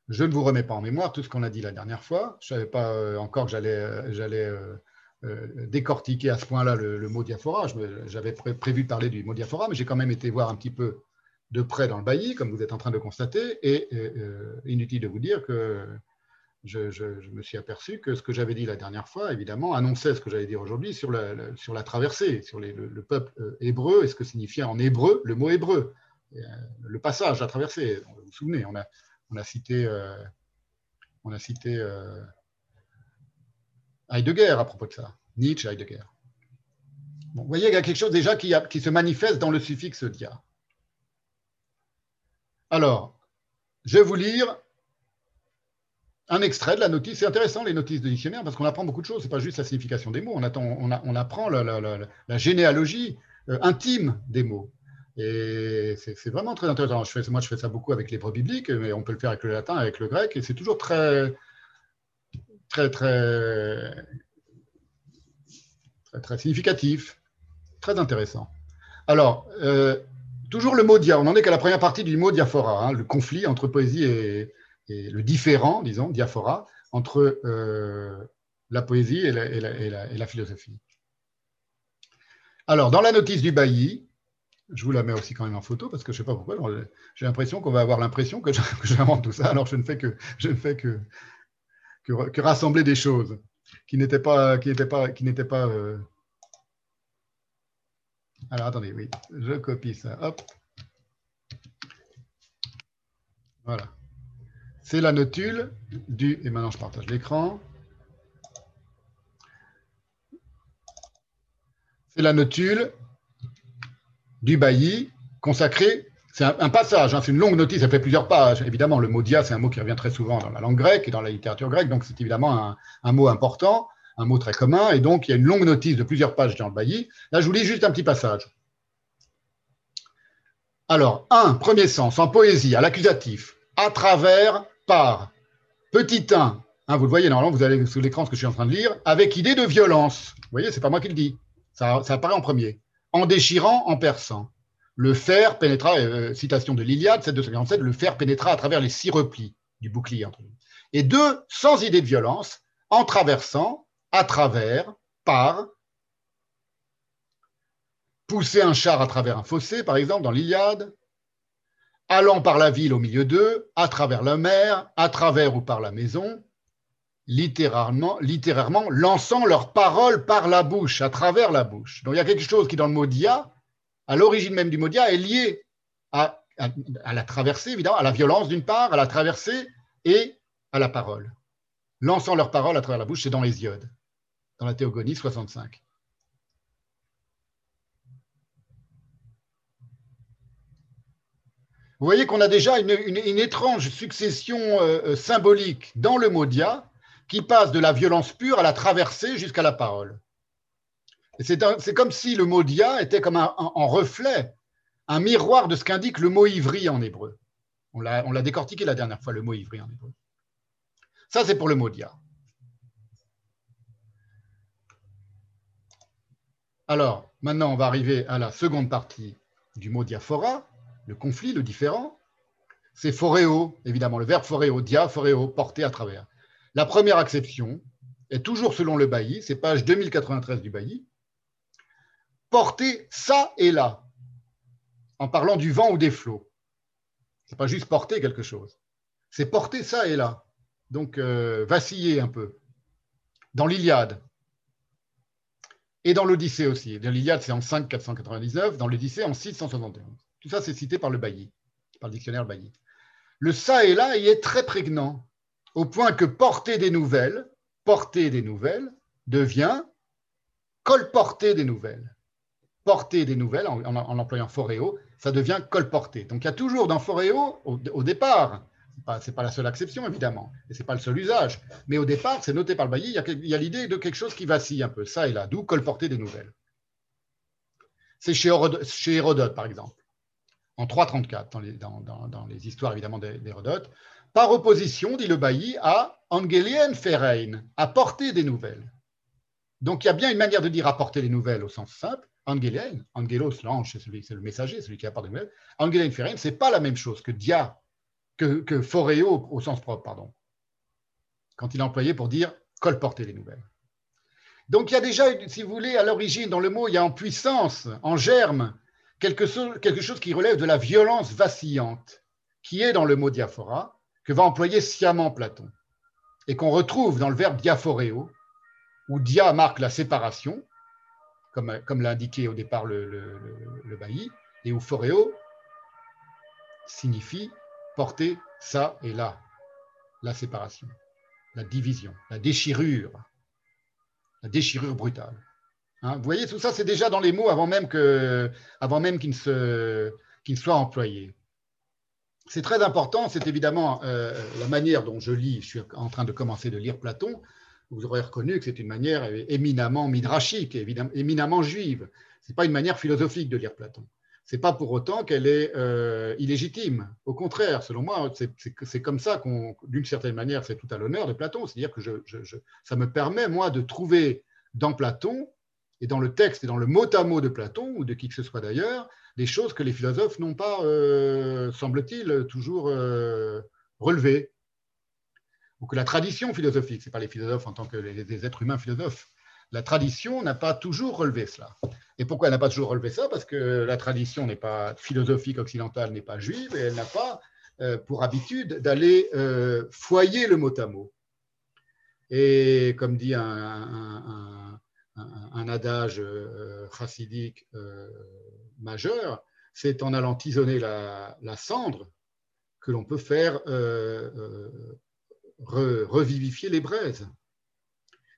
Je ne vous remets pas en mémoire tout ce qu'on a dit la dernière fois. Je ne savais pas euh, encore que j'allais euh, euh, décortiquer à ce point-là le, mot diaphora. J'avais prévu de parler du mot diaphora, mais j'ai quand même été voir un petit peu de près dans le bailli, comme vous êtes en train de constater, et inutile de vous dire que je, me suis aperçu que ce que j'avais dit la dernière fois, évidemment, annonçait ce que j'allais dire aujourd'hui sur la, sur la traversée, sur le, peuple hébreu et ce que signifiait en hébreu le mot hébreu, le passage, la traversée. Vous vous souvenez, on a, on a cité, euh, on a cité euh, Heidegger à propos de ça, Nietzsche, Heidegger. vous voyez, il y a quelque chose déjà qui, qui se manifeste dans le suffixe dia. Alors, je vais vous lire un extrait de la notice. C'est intéressant, les notices de dictionnaire, parce qu'on apprend beaucoup de choses. Ce n'est pas juste la signification des mots. On, apprend la, généalogie euh, intime des mots. Et c'est vraiment très intéressant. Moi, je fais ça beaucoup avec l'hébreu biblique, mais on peut le faire avec le latin, avec le grec, et c'est toujours très, très, très, très, très significatif, très intéressant. Alors, euh, toujours le mot dia, on n'en est qu'à la première partie du mot diaphora, hein, le conflit entre poésie et, le différent, disons, diaphora, entre euh, la poésie et la, et philosophie. Alors, dans la notice du bailli, je vous la mets aussi quand même en photo parce que je ne sais pas pourquoi. J'ai l'impression qu'on va avoir l'impression que j'invente tout ça. Alors je ne fais que, je ne fais que, que, rassembler des choses qui n'étaient pas. Qui pas, qui pas euh, Alors attendez, oui, je copie ça. Hop. Voilà. C'est la notule du. Et maintenant je partage l'écran. C'est la notule du bailli consacré. C'est un, passage, hein, c'est une longue notice, ça fait plusieurs pages. Évidemment, le mot dia, c'est un mot qui revient très souvent dans la langue grecque et dans la littérature grecque, donc c'est évidemment un, mot important, un mot très commun, et donc il y a une longue notice de plusieurs pages dans le bailli. Là, je vous lis juste un petit passage. Alors, un, premier sens, en poésie, à l'accusatif, à travers, par, petit 1, hein, vous le voyez, normalement, vous avez sous l'écran ce que je suis en train de lire, avec idée de violence. Vous voyez, c'est pas moi qui le dis, ça apparaît en premier en déchirant, en perçant. Le fer pénétra, euh, citation de l'Iliade, 7 le fer pénétra à travers les six replis du bouclier. Et deux, sans idée de violence, en traversant, à travers, par, pousser un char à travers un fossé, par exemple, dans l'Iliade, allant par la ville au milieu d'eux, à travers la mer, à travers ou par la maison, littéralement, littérairement lançant leurs paroles par la bouche, à travers la bouche. Donc il y a quelque chose qui, dans le mot dia, à l'origine même du mot dia, est lié à, la traversée, évidemment, à la violence d'une part, à la traversée et à la parole. Lançant leurs paroles à travers la bouche, c'est dans les iodes, dans la Théogonie 65. Vous voyez qu'on a déjà une, étrange succession euh, euh, symbolique dans le mot dia qui passe de la violence pure à la traversée jusqu'à la parole. C'est comme si le mot dia était comme un, reflet, un miroir de ce qu'indique le mot ivri en hébreu. On l'a décortiqué la dernière fois, le mot ivri en hébreu. Ça, c'est pour le mot dia. Alors, maintenant, on va arriver à la seconde partie du mot diaphora, le conflit, le différent. C'est foréo, évidemment, le verbe foréo, dia, foréo, porter à travers. La première acception est toujours selon le bailli, c'est page 2093 du bailli, porter ça et là, en parlant du vent ou des flots. Ce n'est pas juste porter quelque chose, c'est porter ça et là. Donc, euh, vaciller un peu. Dans l'Iliade, Et dans l'Odyssée aussi. Dans l'Iliade, c'est en 5 499, dans l'Odyssée, en 6 171. Tout ça, c'est cité par le Bailly, par le dictionnaire Bailly. Le ça et là y est très prégnant, au point que porter des nouvelles, porter des nouvelles, devient colporter des nouvelles. Porter des nouvelles, en, employant foréo, ça devient colporter. Donc il y a toujours dans foréo, au, départ, ce n'est pas, la seule exception, évidemment, et ce n'est pas le seul usage. Mais au départ, c'est noté par le Bailly, il y a, l'idée de quelque chose qui vacille un peu, ça et là, d'où colporter des nouvelles. C'est chez, Hérodote, par exemple, en 334, dans les, dans, les histoires évidemment d'Hérodote. Par opposition, dit le Bailly, à Angelien Ferein, apporter des nouvelles. Donc il y a bien une manière de dire apporter des nouvelles au sens simple. Angelien, Angelos, l'ange, c'est le messager, celui qui apporte des nouvelles. Angelien Ferein, ce n'est pas la même chose que dia que, que foréo au sens propre, pardon, quand il est employé pour dire colporter les nouvelles. Donc il y a déjà, si vous voulez, à l'origine, dans le mot, il y a en puissance, en germe, quelque chose, qui relève de la violence vacillante, qui est dans le mot diaphora, que va employer sciemment Platon, et qu'on retrouve dans le verbe diaphoréo, où dia marque la séparation, comme, l'a indiqué au départ le, bailli, et où foréo signifie porter ça et là, la séparation, la division, la déchirure, la déchirure brutale. Hein, vous voyez, tout ça, c'est déjà dans les mots avant même qu'ils ne, qu soient employés. C'est très important, c'est évidemment euh, la manière dont je lis, je suis en train de commencer de lire Platon, vous aurez reconnu que c'est une manière éminemment midrashique, éminemment juive. Ce n'est pas une manière philosophique de lire Platon c'est pas pour autant qu'elle est euh, illégitime. Au contraire, selon moi, c'est comme ça qu'on, d'une certaine manière, c'est tout à l'honneur de Platon. C'est-à-dire que je, ça me permet, moi, de trouver dans Platon et dans le texte et dans le mot à mot de Platon, ou de qui que ce soit d'ailleurs, des choses que les philosophes n'ont pas, euh, semble-t-il, toujours euh, relevées. Ou que la tradition philosophique, ce n'est pas les philosophes en tant que les êtres humains philosophes, la tradition n'a pas toujours relevé cela. Et pourquoi elle n'a pas toujours relevé ça? Parce que la tradition n'est pas philosophique occidentale, n'est pas juive, et elle n'a pas euh, pour habitude d'aller foyer le mot à mot. Et comme dit un, adage euh, chassidique majeur, c'est en allant tisonner la, cendre que l'on peut faire revivifier les braises.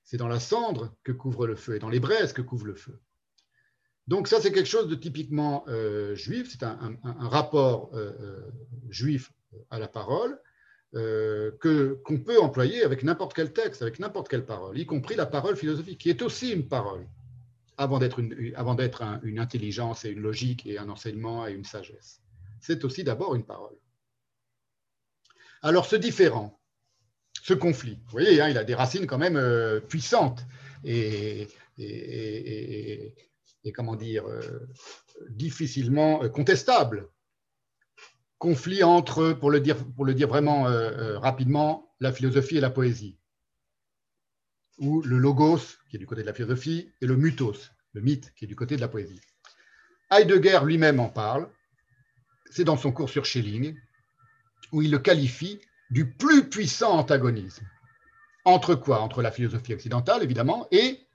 C'est dans la cendre que couvre le feu et dans les braises que couvre le feu. Donc ça, c'est quelque chose de typiquement euh, juif, c'est un, rapport euh, euh, juif à la parole que, qu'on peut employer avec n'importe quel texte, avec n'importe quelle parole, y compris la parole philosophique, qui est aussi une parole, avant d'être une, une intelligence et une logique et un enseignement et une sagesse. C'est aussi d'abord une parole. Alors ce différent, ce conflit. Vous voyez, hein, il a des racines quand même euh, puissantes et, et, comment dire, euh, difficilement euh, contestables. Conflit entre, pour le dire, pour le dire vraiment rapidement, la philosophie et la poésie, ou le logos, qui est du côté de la philosophie, et le mythos, le mythe, qui est du côté de la poésie. Heidegger lui-même en parle, c'est dans son cours sur Schelling, où il le qualifie du plus puissant antagonisme. Entre quoi? Entre la philosophie occidentale, évidemment, et,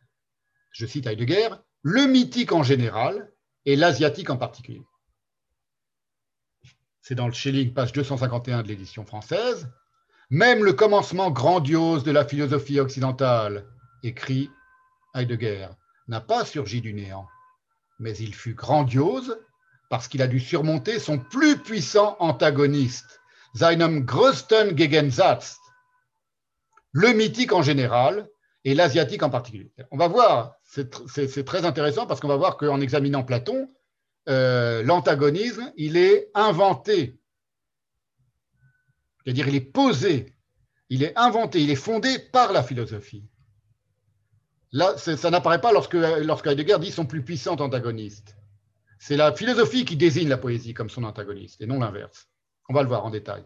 je cite Heidegger, le mythique en général et l'asiatique en particulier. C'est dans le Schelling, page 251 de l'édition française. Même le commencement grandiose de la philosophie occidentale, écrit Heidegger, n'a pas surgi du néant, mais il fut grandiose parce qu'il a dû surmonter son plus puissant antagoniste, seinem größten Gegensatz, le mythique en général et l'asiatique en particulier. On va voir, c'est très intéressant parce qu'on va voir qu'en examinant Platon, euh, l'antagonisme, il est inventé. C'est-à-dire, il est posé, il est inventé, il est fondé par la philosophie. Là, ça n'apparaît pas lorsque, lorsque Heidegger dit son plus puissant antagoniste. C'est la philosophie qui désigne la poésie comme son antagoniste et non l'inverse. On va le voir en détail.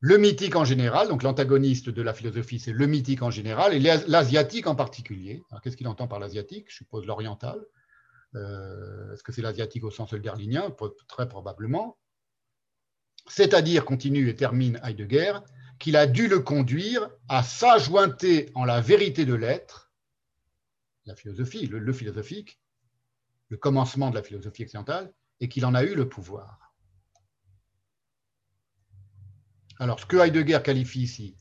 Le mythique en général, donc l'antagoniste de la philosophie, c'est le mythique en général et l'asiatique en particulier. qu'est-ce qu'il entend par l'asiatique? Je suppose l'oriental. Euh, est-ce que c'est l'asiatique au sens euderlinien Très probablement. C'est-à-dire, continue et termine Heidegger, qu'il a dû le conduire à s'ajointer en la vérité de l'être la philosophie, le, philosophique, le commencement de la philosophie occidentale, et qu'il en a eu le pouvoir. Alors, ce que Heidegger qualifie ici,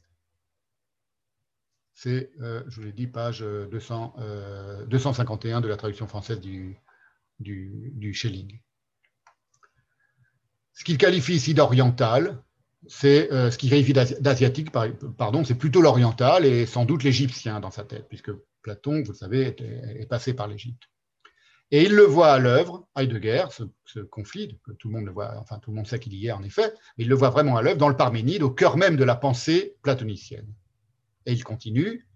c'est, euh, je vous l'ai dit, page 200, 251 euh, de la traduction française du, Schelling. Ce qu'il qualifie ici d'oriental, c'est euh, ce qu'il qualifie d'asiatique, pardon, c'est plutôt l'oriental et sans doute l'égyptien dans sa tête, puisque Platon, vous le savez, est, passé par l'Égypte. Et il le voit à l'œuvre, Heidegger, ce, ce, conflit, que tout le monde le voit, enfin tout le monde sait qu'il y est en effet, mais il le voit vraiment à l'œuvre dans le Parménide, au cœur même de la pensée platonicienne. Et il continue.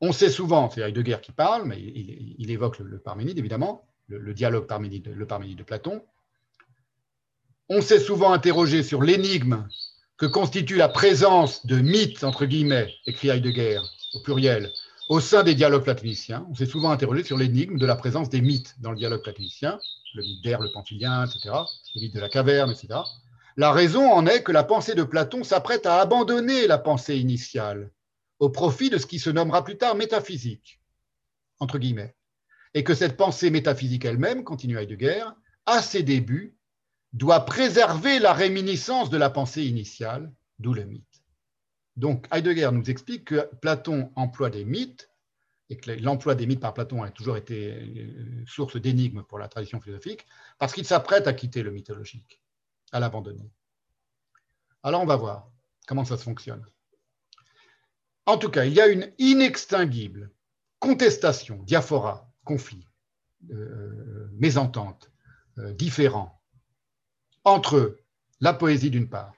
On sait souvent, c'est Heidegger qui parle, mais il, évoque le, Parménide évidemment, le, dialogue Parménide, de Platon. On s'est souvent interrogé sur l'énigme que constitue la présence de mythes, entre guillemets, écrit Heidegger, au pluriel, au sein des dialogues platoniciens. On s'est souvent interrogé sur l'énigme de la présence des mythes dans le dialogue platonicien, le mythe d'air, le pantylien, etc., le mythe de la caverne, etc. La raison en est que la pensée de Platon s'apprête à abandonner la pensée initiale au profit de ce qui se nommera plus tard métaphysique, entre guillemets, et que cette pensée métaphysique elle-même, continue Heidegger, à ses débuts, doit préserver la réminiscence de la pensée initiale, d'où le mythe. Donc Heidegger nous explique que Platon emploie des mythes, et que l'emploi des mythes par Platon a toujours été euh, source d'énigmes pour la tradition philosophique, parce qu'il s'apprête à quitter le mythologique, à l'abandonner. Alors on va voir comment ça se fonctionne. En tout cas, il y a une inextinguible contestation, diaphora, conflit, euh, mésentente, euh, différent entre la poésie d'une part,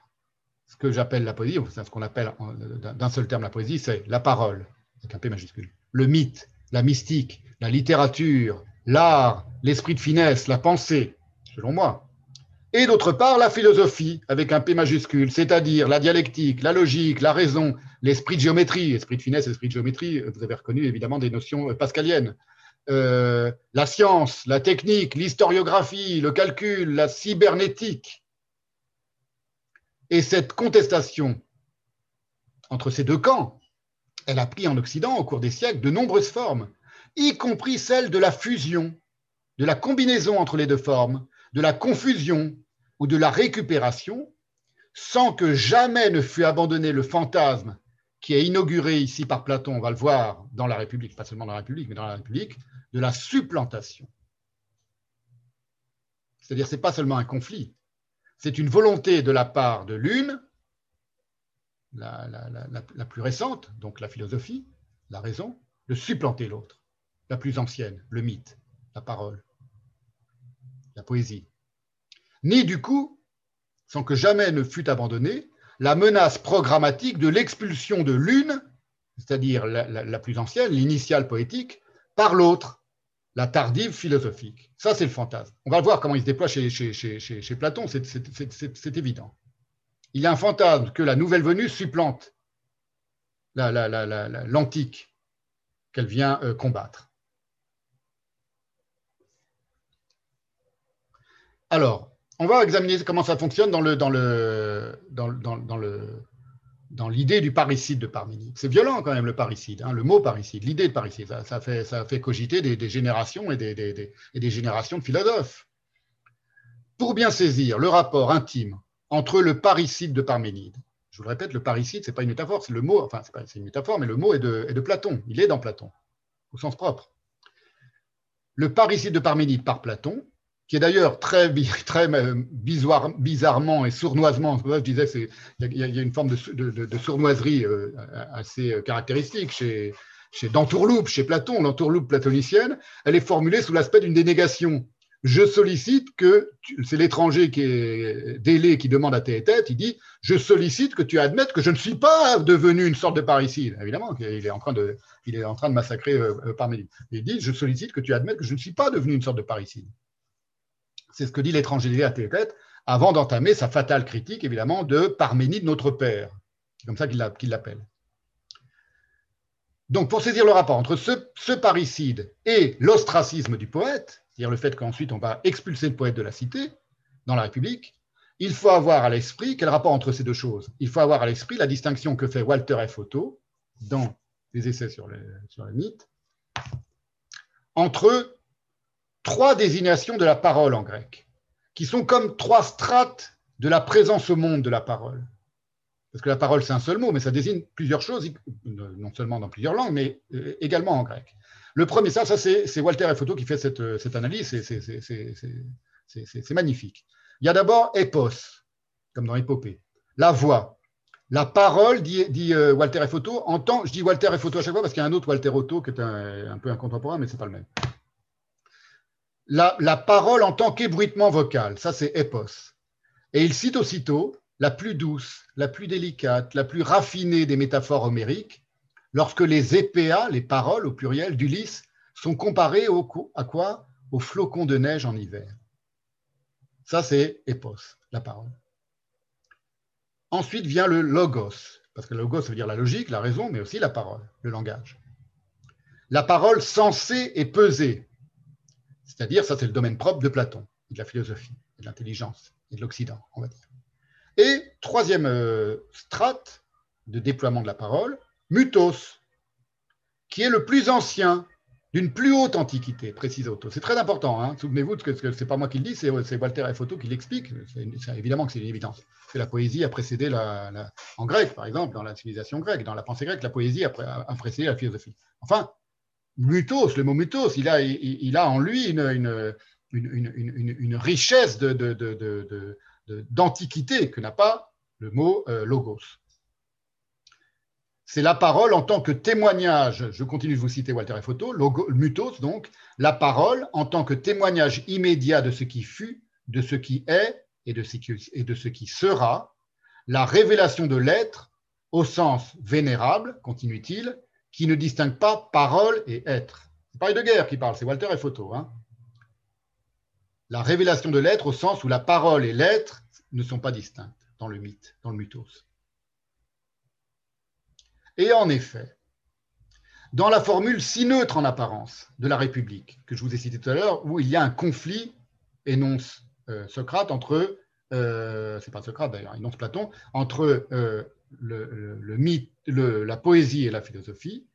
ce que j'appelle la poésie, ce qu'on appelle d'un seul terme la poésie, c'est la parole, avec un P majuscule, le mythe, la mystique, la littérature, l'art, l'esprit de finesse, la pensée, selon moi, et d'autre part la philosophie avec un P majuscule, c'est-à-dire la dialectique, la logique, la raison, l'esprit de géométrie, esprit de finesse, esprit de géométrie, vous avez reconnu évidemment des notions pascaliennes, euh, la science, la technique, l'historiographie, le calcul, la cybernétique. Et cette contestation entre ces deux camps, elle a pris en Occident au cours des siècles de nombreuses formes, y compris celle de la fusion, de la combinaison entre les deux formes, de la confusion ou de la récupération, sans que jamais ne fût abandonné le fantasme qui est inauguré ici par Platon, on va le voir dans la République, pas seulement dans la République, mais dans la République, de la supplantation. C'est-à-dire, ce n'est pas seulement un conflit, c'est une volonté de la part de l'une, la, la, plus récente, donc la philosophie, la raison, de supplanter l'autre, la plus ancienne, le mythe, la parole la poésie, ni du coup, sans que jamais ne fût abandonnée, la menace programmatique de l'expulsion de l'une, c'est-à-dire la, plus ancienne, l'initiale poétique, par l'autre, la tardive philosophique. Ça, c'est le fantasme. On va voir comment il se déploie chez, Platon, c'est évident. Il y a un fantasme que la nouvelle venue supplante l'antique qu'elle vient euh, combattre. Alors, on va examiner comment ça fonctionne dans l'idée du parricide de Parménide. C'est violent quand même le parricide, hein, le mot parricide, l'idée de parricide. Ça, fait, cogiter des, générations et des, et des, générations de philosophes. Pour bien saisir le rapport intime entre le parricide de Parménide, je vous le répète, le parricide, ce n'est pas une métaphore, c'est le mot, enfin, c'est une métaphore, mais le mot est de, est de Platon. Il est dans Platon, au sens propre. Le parricide de Parménide par Platon, qui est d'ailleurs très, euh, bizarrement et sournoisement, je disais, il y, a une forme de, sournoiserie euh, assez euh, caractéristique chez, chez, chez Platon, l'entourloupe platonicienne, elle est formulée sous l'aspect d'une dénégation. Je sollicite que, c'est l'étranger qui est délé qui demande à tes têtes, il dit Je sollicite que tu admettes que je ne suis pas devenu une sorte de parricide. Évidemment, il est en train de, il est en train de massacrer euh, Parménide. Il dit Je sollicite que tu admettes que je ne suis pas devenu une sorte de parricide. C'est ce que dit l'étranger à tête avant d'entamer sa fatale critique, évidemment, de Parménide, notre père. C'est comme ça qu'il l'appelle. Donc, pour saisir le rapport entre ce, parricide et l'ostracisme du poète, c'est-à-dire le fait qu'ensuite on va expulser le poète de la cité dans la République, il faut avoir à l'esprit quel rapport entre ces deux choses? Il faut avoir à l'esprit la distinction que fait Walter F. Otto dans les essais sur sur les mythes entre trois désignations de la parole en grec, qui sont comme trois strates de la présence au monde de la parole. Parce que la parole, c'est un seul mot, mais ça désigne plusieurs choses, non seulement dans plusieurs langues, mais euh, également en grec. Le premier, ça, ça c'est Walter Photo qui fait cette, cette analyse, c'est magnifique. Il y a d'abord épos, comme dans Épopée, la voix. La parole, dit, dit euh, Walter Photo, entend, je dis Walter Photo à chaque fois parce qu'il y a un autre Walter Otto qui est un, un peu un contemporain, mais ce n'est pas le même. La, parole en tant qu'ébruitement vocal, ça c'est épos. Et il cite aussitôt la plus douce, la plus délicate, la plus raffinée des métaphores homériques, lorsque les épéas, les paroles au pluriel d'Ulysse, sont comparées à quoi? Aux flocons de neige en hiver. Ça, c'est épos, la parole. Ensuite vient le logos, parce que logos veut dire la logique, la raison, mais aussi la parole, le langage. La parole sensée et pesée, c'est-à-dire, ça c'est le domaine propre de Platon, de la philosophie, de l'intelligence et de l'Occident, on va dire. Et troisième euh, strate de déploiement de la parole, mutos, qui est le plus ancien d'une plus haute antiquité, précise Otto. C'est très important. Hein. Souvenez-vous que ce n'est pas moi qui le dis, c'est Walter F. Otto qui l'explique. Évidemment que c'est une évidence. Que la poésie a précédé la, en grec, par exemple, dans la civilisation grecque, dans la pensée grecque, la poésie a, précédé la philosophie. Enfin, mutos, le mot mutos, il a, il, a en lui une, richesse d'antiquité que n'a pas le mot euh, logos. C'est la parole en tant que témoignage, je continue de vous citer Walter et Photo, mutos donc, la parole en tant que témoignage immédiat de ce qui fut, de ce qui est et de ce qui sera, la révélation de l'être au sens vénérable, continue-t-il, qui ne distingue pas parole et être. C'est pareil de guerre qui parle, c'est Walter et Photo. Hein. La révélation de l'être au sens où la parole et l'être ne sont pas distinctes dans le mythe, dans le mythos. Et en effet, dans la formule si neutre en apparence de la République, que je vous ai citée tout à l'heure, où il y a un conflit, énonce euh, Socrate, entre, euh, c'est pas Socrate d'ailleurs, énonce Platon, entre euh, le, mythe, la poésie et la philosophie,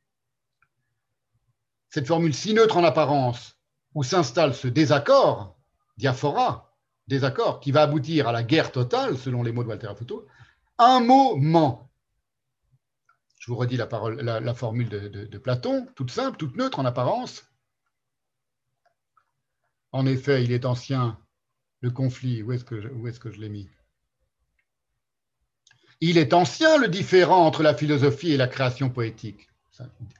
cette formule si neutre en apparence, où s'installe ce désaccord, diaphora, désaccord, qui va aboutir à la guerre totale, selon les mots de Walter Afuto, un mot ment. Je vous redis la, formule de, Platon, toute simple, toute neutre en apparence. En effet, il est ancien, le conflit, où est-ce que je l'ai mis? Il est ancien le différent entre la philosophie et la création poétique.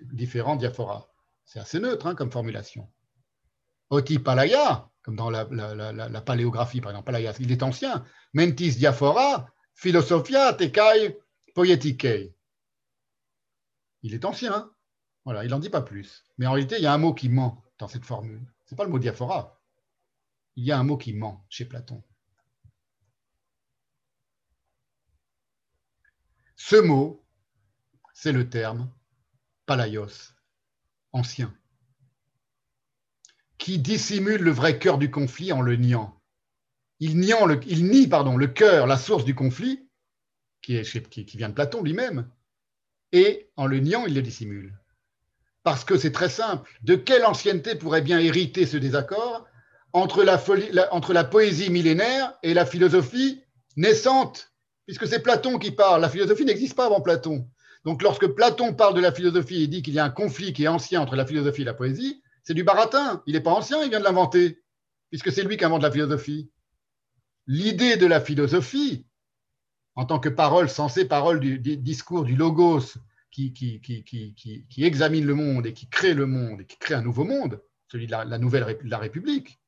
Différent diaphora. C'est assez neutre hein, comme formulation. Oti palaya, comme dans la, paléographie par exemple, palaya, il est ancien. Mentis diaphora, philosophia tekai poietikei. Il est ancien. Hein. voilà, il n'en dit pas plus. Mais en réalité, il y a un mot qui ment dans cette formule. Ce n'est pas le mot diaphora. Il y a un mot qui ment chez Platon. Ce mot, c'est le terme palaios, ancien, qui dissimule le vrai cœur du conflit en le niant. Il, nie pardon, le cœur, la source du conflit, qui, vient de Platon lui-même, et en le niant, il le dissimule. Parce que c'est très simple. De quelle ancienneté pourrait bien hériter ce désaccord entre la poésie millénaire et la philosophie naissante Puisque c'est Platon qui parle. La philosophie n'existe pas avant Platon. Donc lorsque Platon parle de la philosophie et dit qu'il y a un conflit qui est ancien entre la philosophie et la poésie, c'est du baratin. Il n'est pas ancien, il vient de l'inventer, puisque c'est lui qui invente la philosophie. L'idée de la philosophie, en tant que parole sensée, parole du, discours du logos qui, examine le monde et qui crée le monde et qui crée un nouveau monde, celui de la, nouvelle République,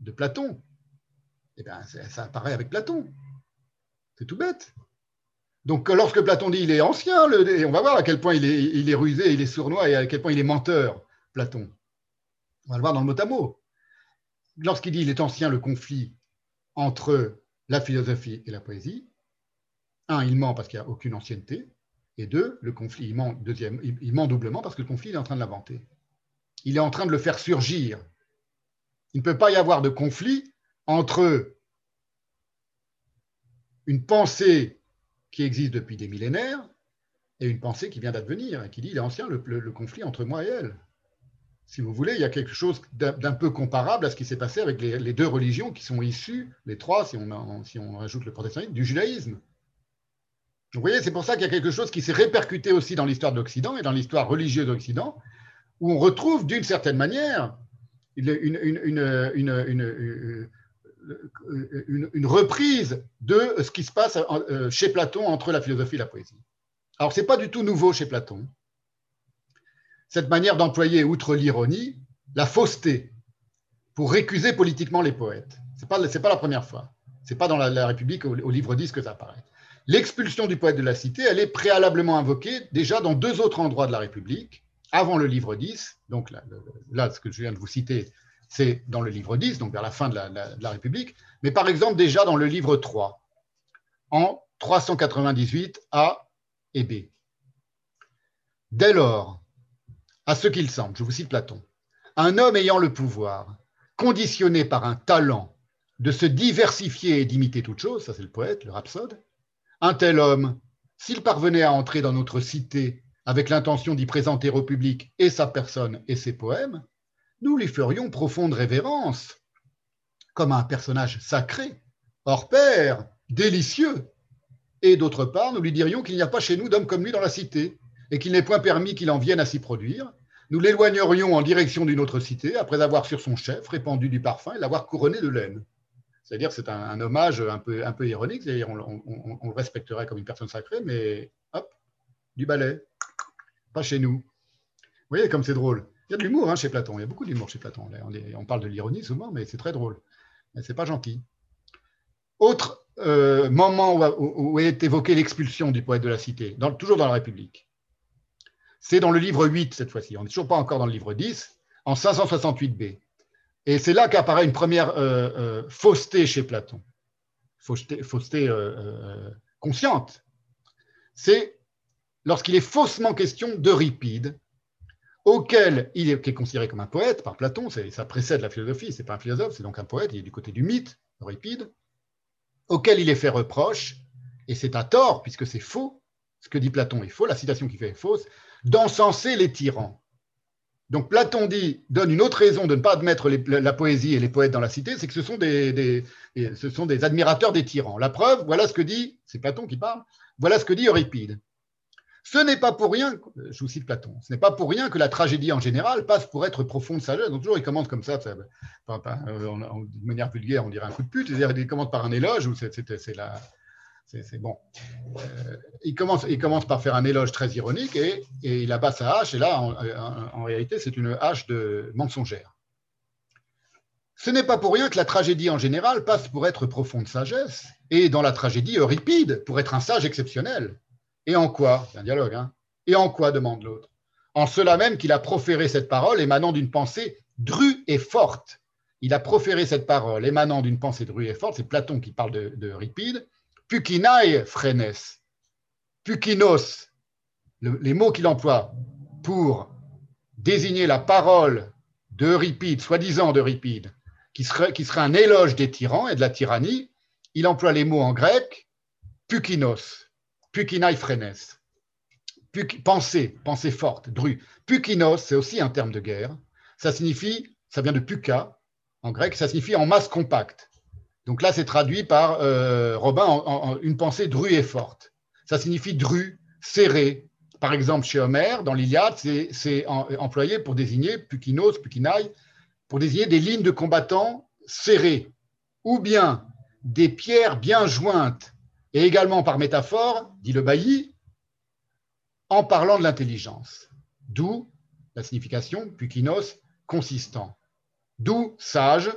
de Platon, eh bien, ça, apparaît avec Platon. C'est tout bête. Donc, lorsque Platon dit il est ancien, on va voir à quel point il est, il est, rusé, il est sournois et à quel point il est menteur, Platon. On va le voir dans le mot à mot. Lorsqu'il dit il est ancien le conflit entre la philosophie et la poésie, un, il ment parce qu'il n'y a aucune ancienneté, et deux, le conflit, il ment, deuxième, il ment doublement parce que le conflit, il est en train de l'inventer. Il est en train de le faire surgir. Il ne peut pas y avoir de conflit entre une pensée qui existe depuis des millénaires et une pensée qui vient d'advenir et qui dit il est ancien le, conflit entre moi et elle. si vous voulez, il y a quelque chose d'un peu comparable à ce qui s'est passé avec les, deux religions qui sont issues, les trois, si on, si on ajoute le protestantisme, du judaïsme. Vous voyez, c'est pour ça qu'il y a quelque chose qui s'est répercuté aussi dans l'histoire de l'Occident et dans l'histoire religieuse de l'Occident, où on retrouve d'une certaine manière une, reprise de ce qui se passe euh, chez Platon entre la philosophie et la poésie. Alors, ce n'est pas du tout nouveau chez Platon cette manière d'employer, outre l'ironie, la fausseté pour récuser politiquement les poètes. Ce n'est pas, pas, la première fois. Ce n'est pas dans la, République, au, livre 10, que ça apparaît. L'expulsion du poète de la cité, elle est préalablement invoquée déjà dans deux autres endroits de la République, avant le livre 10. Donc là, ce que je viens de vous citer, c'est dans le livre 10, donc vers la fin de la, République. Mais par exemple, déjà dans le livre 3, en 398 A et B. Dès lors, à ce qu'il semble, je vous cite Platon, un homme ayant le pouvoir, conditionné par un talent de se diversifier et d'imiter toute chose, ça c'est le poète, le rhapsode, un tel homme, s'il parvenait à entrer dans notre cité avec l'intention d'y présenter au public et sa personne et ses poèmes, nous lui ferions profonde révérence, comme un personnage sacré, hors pair, délicieux. Et d'autre part, nous lui dirions qu'il n'y a pas chez nous d'homme comme lui dans la cité, et qu'il n'est point permis qu'il en vienne à s'y produire, nous l'éloignerions en direction d'une autre cité après avoir sur son chef répandu du parfum et l'avoir couronné de laine. C'est-à-dire c'est un, hommage un peu, ironique, c'est-à-dire on, le respecterait comme une personne sacrée, mais hop, du balai, pas chez nous. Vous voyez comme c'est drôle. Il y a de l'humour hein, chez Platon, il y a beaucoup d'humour chez Platon. On, parle de l'ironie souvent, mais c'est très drôle. Mais c'est pas gentil. Autre euh, moment où, est évoquée l'expulsion du poète de la cité, toujours dans la République. C'est dans le livre 8 cette fois-ci. On n'est toujours pas encore dans le livre 10, en 568b. Et c'est là qu'apparaît une première euh, euh, fausseté chez Platon, fausseté, euh, consciente. C'est lorsqu'il est faussement question d'Euripide, auquel il est, considéré comme un poète par Platon, ça précède la philosophie, c'est pas un philosophe, c'est donc un poète, il est du côté du mythe, Euripide, auquel il est fait reproche, et c'est à tort, puisque c'est faux, ce que dit Platon est faux, la citation qu'il fait est fausse, d'encenser les tyrans. Donc Platon donne une autre raison de ne pas admettre la poésie et les poètes dans la cité, c'est que ce sont des admirateurs des tyrans. La preuve, voilà ce que dit, c'est Platon qui parle, voilà ce que dit Euripide. Ce n'est pas pour rien, je vous cite Platon, ce n'est pas pour rien que la tragédie en général passe pour être profonde sagesse. Donc toujours il commence comme ça, ça de manière vulgaire, on dirait un coup de pute, il commence par un éloge, où c'est bon. Euh, il, commence, il commence par faire un éloge très ironique et, il abat sa hache. Et là, en, réalité, c'est une hache de mensongère. Ce n'est pas pour rien que la tragédie en général passe pour être profonde sagesse, et dans la tragédie, Euripide pour être un sage exceptionnel. Et en quoi C'est un dialogue, hein Et en quoi demande l'autre? En cela même qu'il a proféré cette parole émanant d'une pensée drue et forte. Il a proféré cette parole émanant d'une pensée drue et forte. C'est Platon qui parle de, de Euripide pukinai frenes, pukinos, les mots qu'il emploie pour désigner la parole d'Euripide, soi-disant d'Euripide, qui serait, qui serait un éloge des tyrans et de la tyrannie, il emploie les mots en grec pukinos, pukinai frenes, pensée, pensée forte, dru. Pukinos, c'est aussi un terme de guerre. Ça signifie, ça vient de puka en grec, ça signifie en masse compacte. Donc là, c'est traduit par euh, Robin en, une pensée drue et forte. Ça signifie dru, serré. Par exemple, chez Homère, dans l'Iliade, c'est employé pour désigner pukinos, pukinaï, pour désigner des lignes de combattants serrées, ou bien des pierres bien jointes, et également par métaphore, dit le bailli, en parlant de l'intelligence. D'où la signification pukinos, consistant. D'où sage,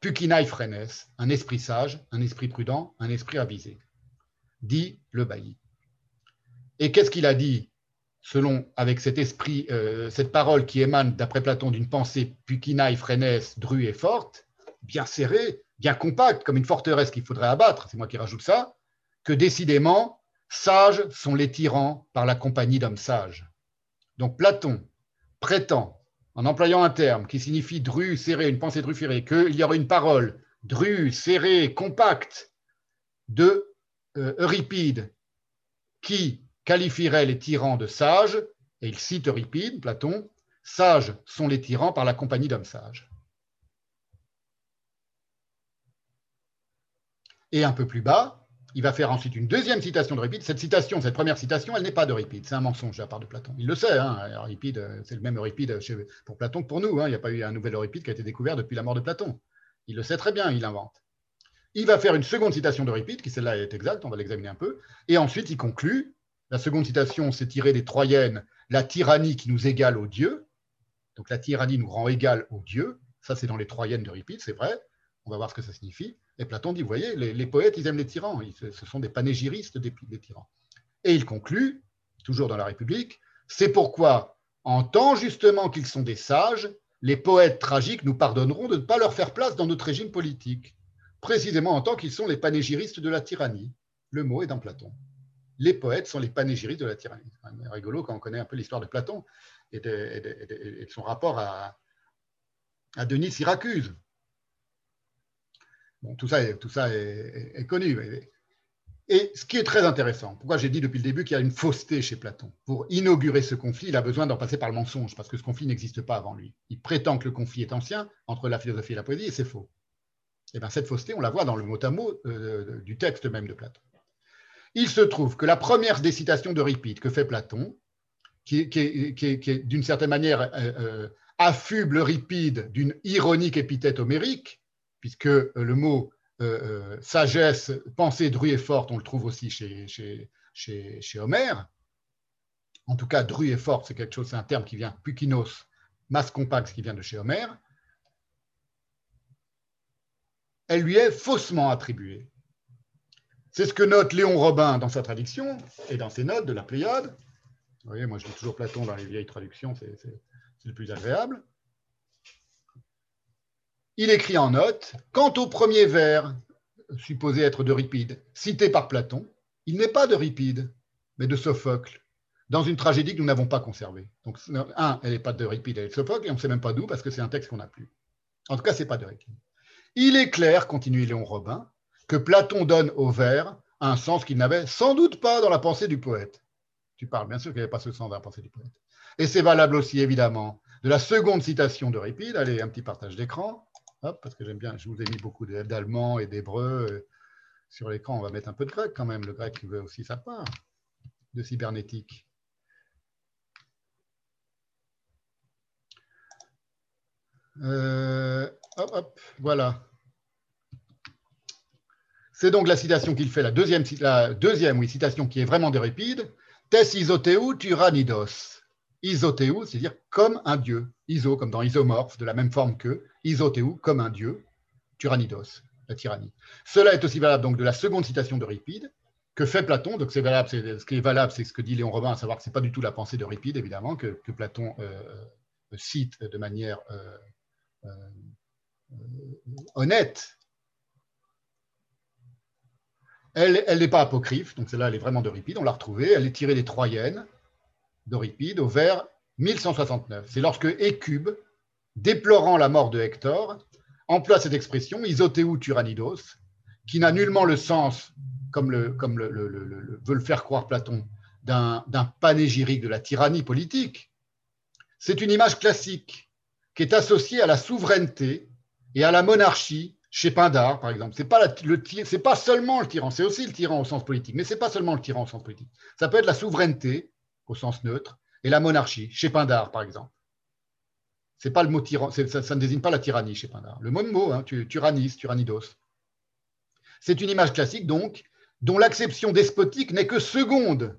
Pukinai un esprit sage, un esprit prudent, un esprit avisé, dit le bailli. Et qu'est-ce qu'il a dit selon, avec cet esprit, euh, cette parole qui émane, d'après Platon, d'une pensée Pukinai drue et forte, bien serrée, bien compacte, comme une forteresse qu'il faudrait abattre, c'est moi qui rajoute ça, que décidément, sages sont les tyrans par la compagnie d'hommes sages. Donc Platon prétend en employant un terme qui signifie dru, serré, une pensée trufférée, qu'il y aurait une parole dru, serrée, compacte de euh, Euripide qui qualifierait les tyrans de sages, et il cite Euripide, Platon, Sages sont les tyrans par la compagnie d'hommes sages. Et un peu plus bas, il va faire ensuite une deuxième citation d'Euripide. Cette citation, cette première citation, elle n'est pas d'Euripide, c'est un mensonge de la part de Platon. Il le sait, hein, Euripide, c'est le même Euripide pour Platon que pour nous. Hein. Il n'y a pas eu un nouvel Euripide qui a été découvert depuis la mort de Platon. Il le sait très bien, il invente. Il va faire une seconde citation d'Euripide, qui celle-là est exacte, on va l'examiner un peu, et ensuite il conclut. La seconde citation, c'est tiré des Troyennes, la tyrannie qui nous égale aux dieux. Donc la tyrannie nous rend égal aux dieux. Ça, c'est dans les Troyennes d'Euripide, c'est vrai. On va voir ce que ça signifie. Et Platon dit, vous voyez, les, poètes, ils aiment les tyrans. ce sont des panégyristes des, tyrans. Et il conclut, toujours dans la République, c'est pourquoi, en tant justement qu'ils sont des sages, les poètes tragiques nous pardonneront de ne pas leur faire place dans notre régime politique, précisément en tant qu'ils sont les panégyristes de la tyrannie. Le mot est dans Platon. Les poètes sont les panégyristes de la tyrannie. C'est rigolo quand on connaît un peu l'histoire de Platon et de, son rapport à, à Denis Syracuse tout ça, est, tout ça est, connu. Et ce qui est très intéressant, pourquoi j'ai dit depuis le début qu'il y a une fausseté chez Platon Pour inaugurer ce conflit, il a besoin d'en passer par le mensonge, parce que ce conflit n'existe pas avant lui. Il prétend que le conflit est ancien entre la philosophie et la poésie, et c'est faux. Et eh bien cette fausseté, on la voit dans le mot à mot euh, du texte même de Platon. Il se trouve que la première des citations d'Euripide que fait Platon, qui, qui, d'une certaine manière euh, euh, affuble Euripide d'une ironique épithète homérique, puisque euh, le mot euh, euh, sagesse, pensée, et forte, on le trouve aussi chez, Homère. En tout cas, et forte, c'est quelque chose, c'est un terme qui vient, pukinos, masse compacte, qui vient de chez Homère. Elle lui est faussement attribuée. C'est ce que note Léon Robin dans sa traduction et dans ses notes de la Pléiade. Vous voyez, moi je lis toujours Platon dans les vieilles traductions, c'est le plus agréable il écrit en note Quant au premier vers, supposé être d'Euripide, cité par Platon, il n'est pas d'Euripide, mais de Sophocle, dans une tragédie que nous n'avons pas conservée. Donc, un, elle n'est pas d'Euripide, elle est de Sophocle, et on ne sait même pas d'où, parce que c'est un texte qu'on n'a plus. En tout cas, ce n'est pas d'Euripide. Il est clair, continue Léon Robin, que Platon donne au vers un sens qu'il n'avait sans doute pas dans la pensée du poète. Tu parles, bien sûr qu'il n'y avait pas ce sens dans la pensée du poète. Et c'est valable aussi, évidemment, de la seconde citation d'Euripide. Allez, un petit partage d'écran parce que j'aime bien, je vous ai mis beaucoup d'allemand et d'hébreu. Euh, sur l'écran, on va mettre un peu de grec quand même. Le grec veut aussi sa part de cybernétique. Euh, hop, hop, voilà. C'est donc la citation qu'il fait, la deuxième, oui, citation qui est vraiment d'Euripide. Tes isoteu tyrannidos. Isoteu, c'est-à-dire comme un dieu. Iso, comme dans isomorphe, de la même forme que. Isoteu, comme un dieu. Tyrannidos, la tyrannie. Cela est aussi valable donc de la seconde citation d'Euripide, que fait Platon? Donc c'est valable, ce qui est valable, c'est ce que dit Léon Robin, à savoir que ce n'est pas du tout la pensée d'Euripide, évidemment, que, Platon euh, euh, cite de manière euh, honnête. Elle, elle n'est pas apocryphe, donc celle-là, elle est vraiment d'Euripide, on l'a retrouvée. Elle est tirée des Troyennes d'Euripide au vers 1169. C'est lorsque Écube, déplorant la mort de Hector, emploie cette expression, isoteu tyrannidos, qui n'a nullement le sens, comme, le, comme le, veut le faire croire Platon, d'un panégyrique de la tyrannie politique. C'est une image classique qui est associée à la souveraineté et à la monarchie chez Pindar, par exemple. Ce n'est pas, pas, seulement le tyran, c'est aussi le tyran au sens politique, mais ce n'est pas seulement le tyran au sens politique. Ça peut être la souveraineté, au sens neutre, et la monarchie, chez Pindar, par exemple. C'est pas le mot tyran, ça, ne désigne pas la tyrannie chez Pindar. Le même mot, hein, tyrannis, tyrannidos. C'est une image classique, donc, dont l'acception despotique n'est que seconde,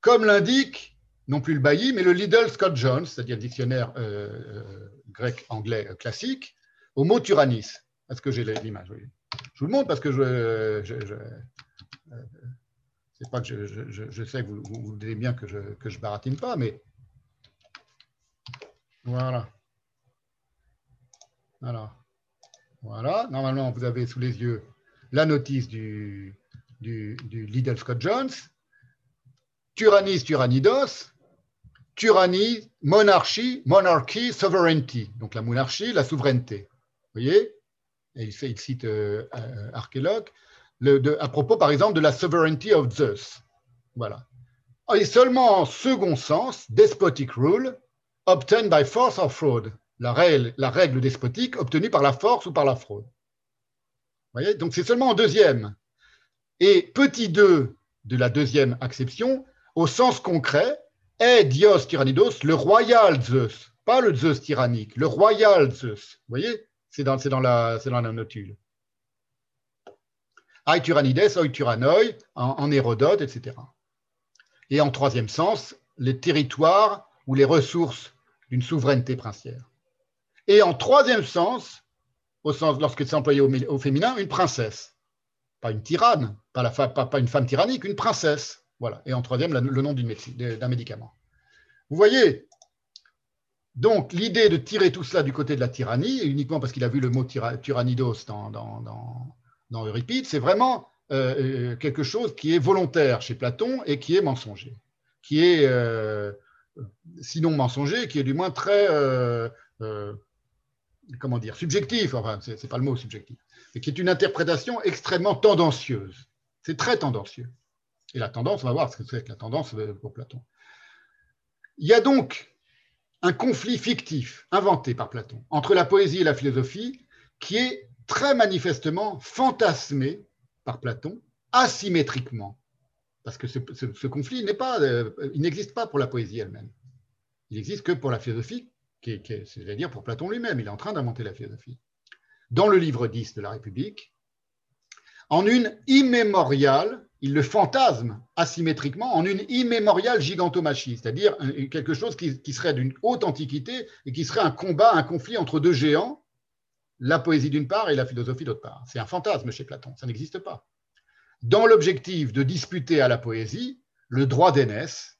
comme l'indique non plus le bailli, mais le Liddell Scott Jones, c'est-à-dire dictionnaire euh, euh, grec-anglais classique, au mot tyrannis. Est-ce que j'ai l'image? Je vous le montre parce que je, euh, c'est pas que je, sais que vous, vous, voulez bien que je, que je baratine pas, mais voilà. Alors, voilà. Normalement, vous avez sous les yeux la notice du, du, du Scott Jones. Tyrannis, tyrannidos. Tyrannie, monarchie, monarchy, sovereignty. Donc la monarchie, la souveraineté. Vous voyez? Et il, cite euh, archéologue à propos, par exemple, de la sovereignty of Zeus. Voilà. Et seulement en second sens, despotic rule, obtained by force or fraud. La règle, la règle despotique obtenue par la force ou par la fraude. Vous voyez? Donc c'est seulement en deuxième. Et petit 2 de la deuxième acception, au sens concret, est Dios tyrannidos, le royal Zeus, pas le Zeus tyrannique, le royal Zeus. Vous voyez? C'est dans, dans, la, dans la notule. Ai tyrannides, oi en, Hérodote, etc. Et en troisième sens, les territoires ou les ressources d'une souveraineté princière. Et en troisième sens, au sens lorsque c'est employé au, féminin, une princesse. Pas une tyranne, pas, une femme tyrannique, une princesse. Voilà. Et en troisième, le nom d'un médicament. Vous voyez Donc, l'idée de tirer tout cela du côté de la tyrannie, uniquement parce qu'il a vu le mot tyrannidos dans, dans Euripide, c'est vraiment euh, quelque chose qui est volontaire chez Platon et qui est mensonger. Qui est, euh, sinon mensonger, qui est du moins très. Euh, comment dire, subjectif, enfin, ce n'est pas le mot subjectif, mais qui est une interprétation extrêmement tendancieuse. C'est très tendancieux. Et la tendance, on va voir ce que c'est que la tendance pour Platon. Il y a donc un conflit fictif inventé par Platon entre la poésie et la philosophie qui est très manifestement fantasmé par Platon asymétriquement. Parce que ce, conflit euh, n'existe pas pour la poésie elle-même. Il n'existe que pour la philosophie, c'est-à-dire pour Platon lui-même. Il est en train d'inventer la philosophie. Dans le livre 10 de la République, en une immémoriale il le fantasme asymétriquement en une immémoriale gigantomachie, c'est-à-dire quelque chose qui serait d'une haute antiquité et qui serait un combat, un conflit entre deux géants, la poésie d'une part et la philosophie d'autre part. C'est un fantasme chez Platon, ça n'existe pas. Dans l'objectif de disputer à la poésie le droit d'aînesse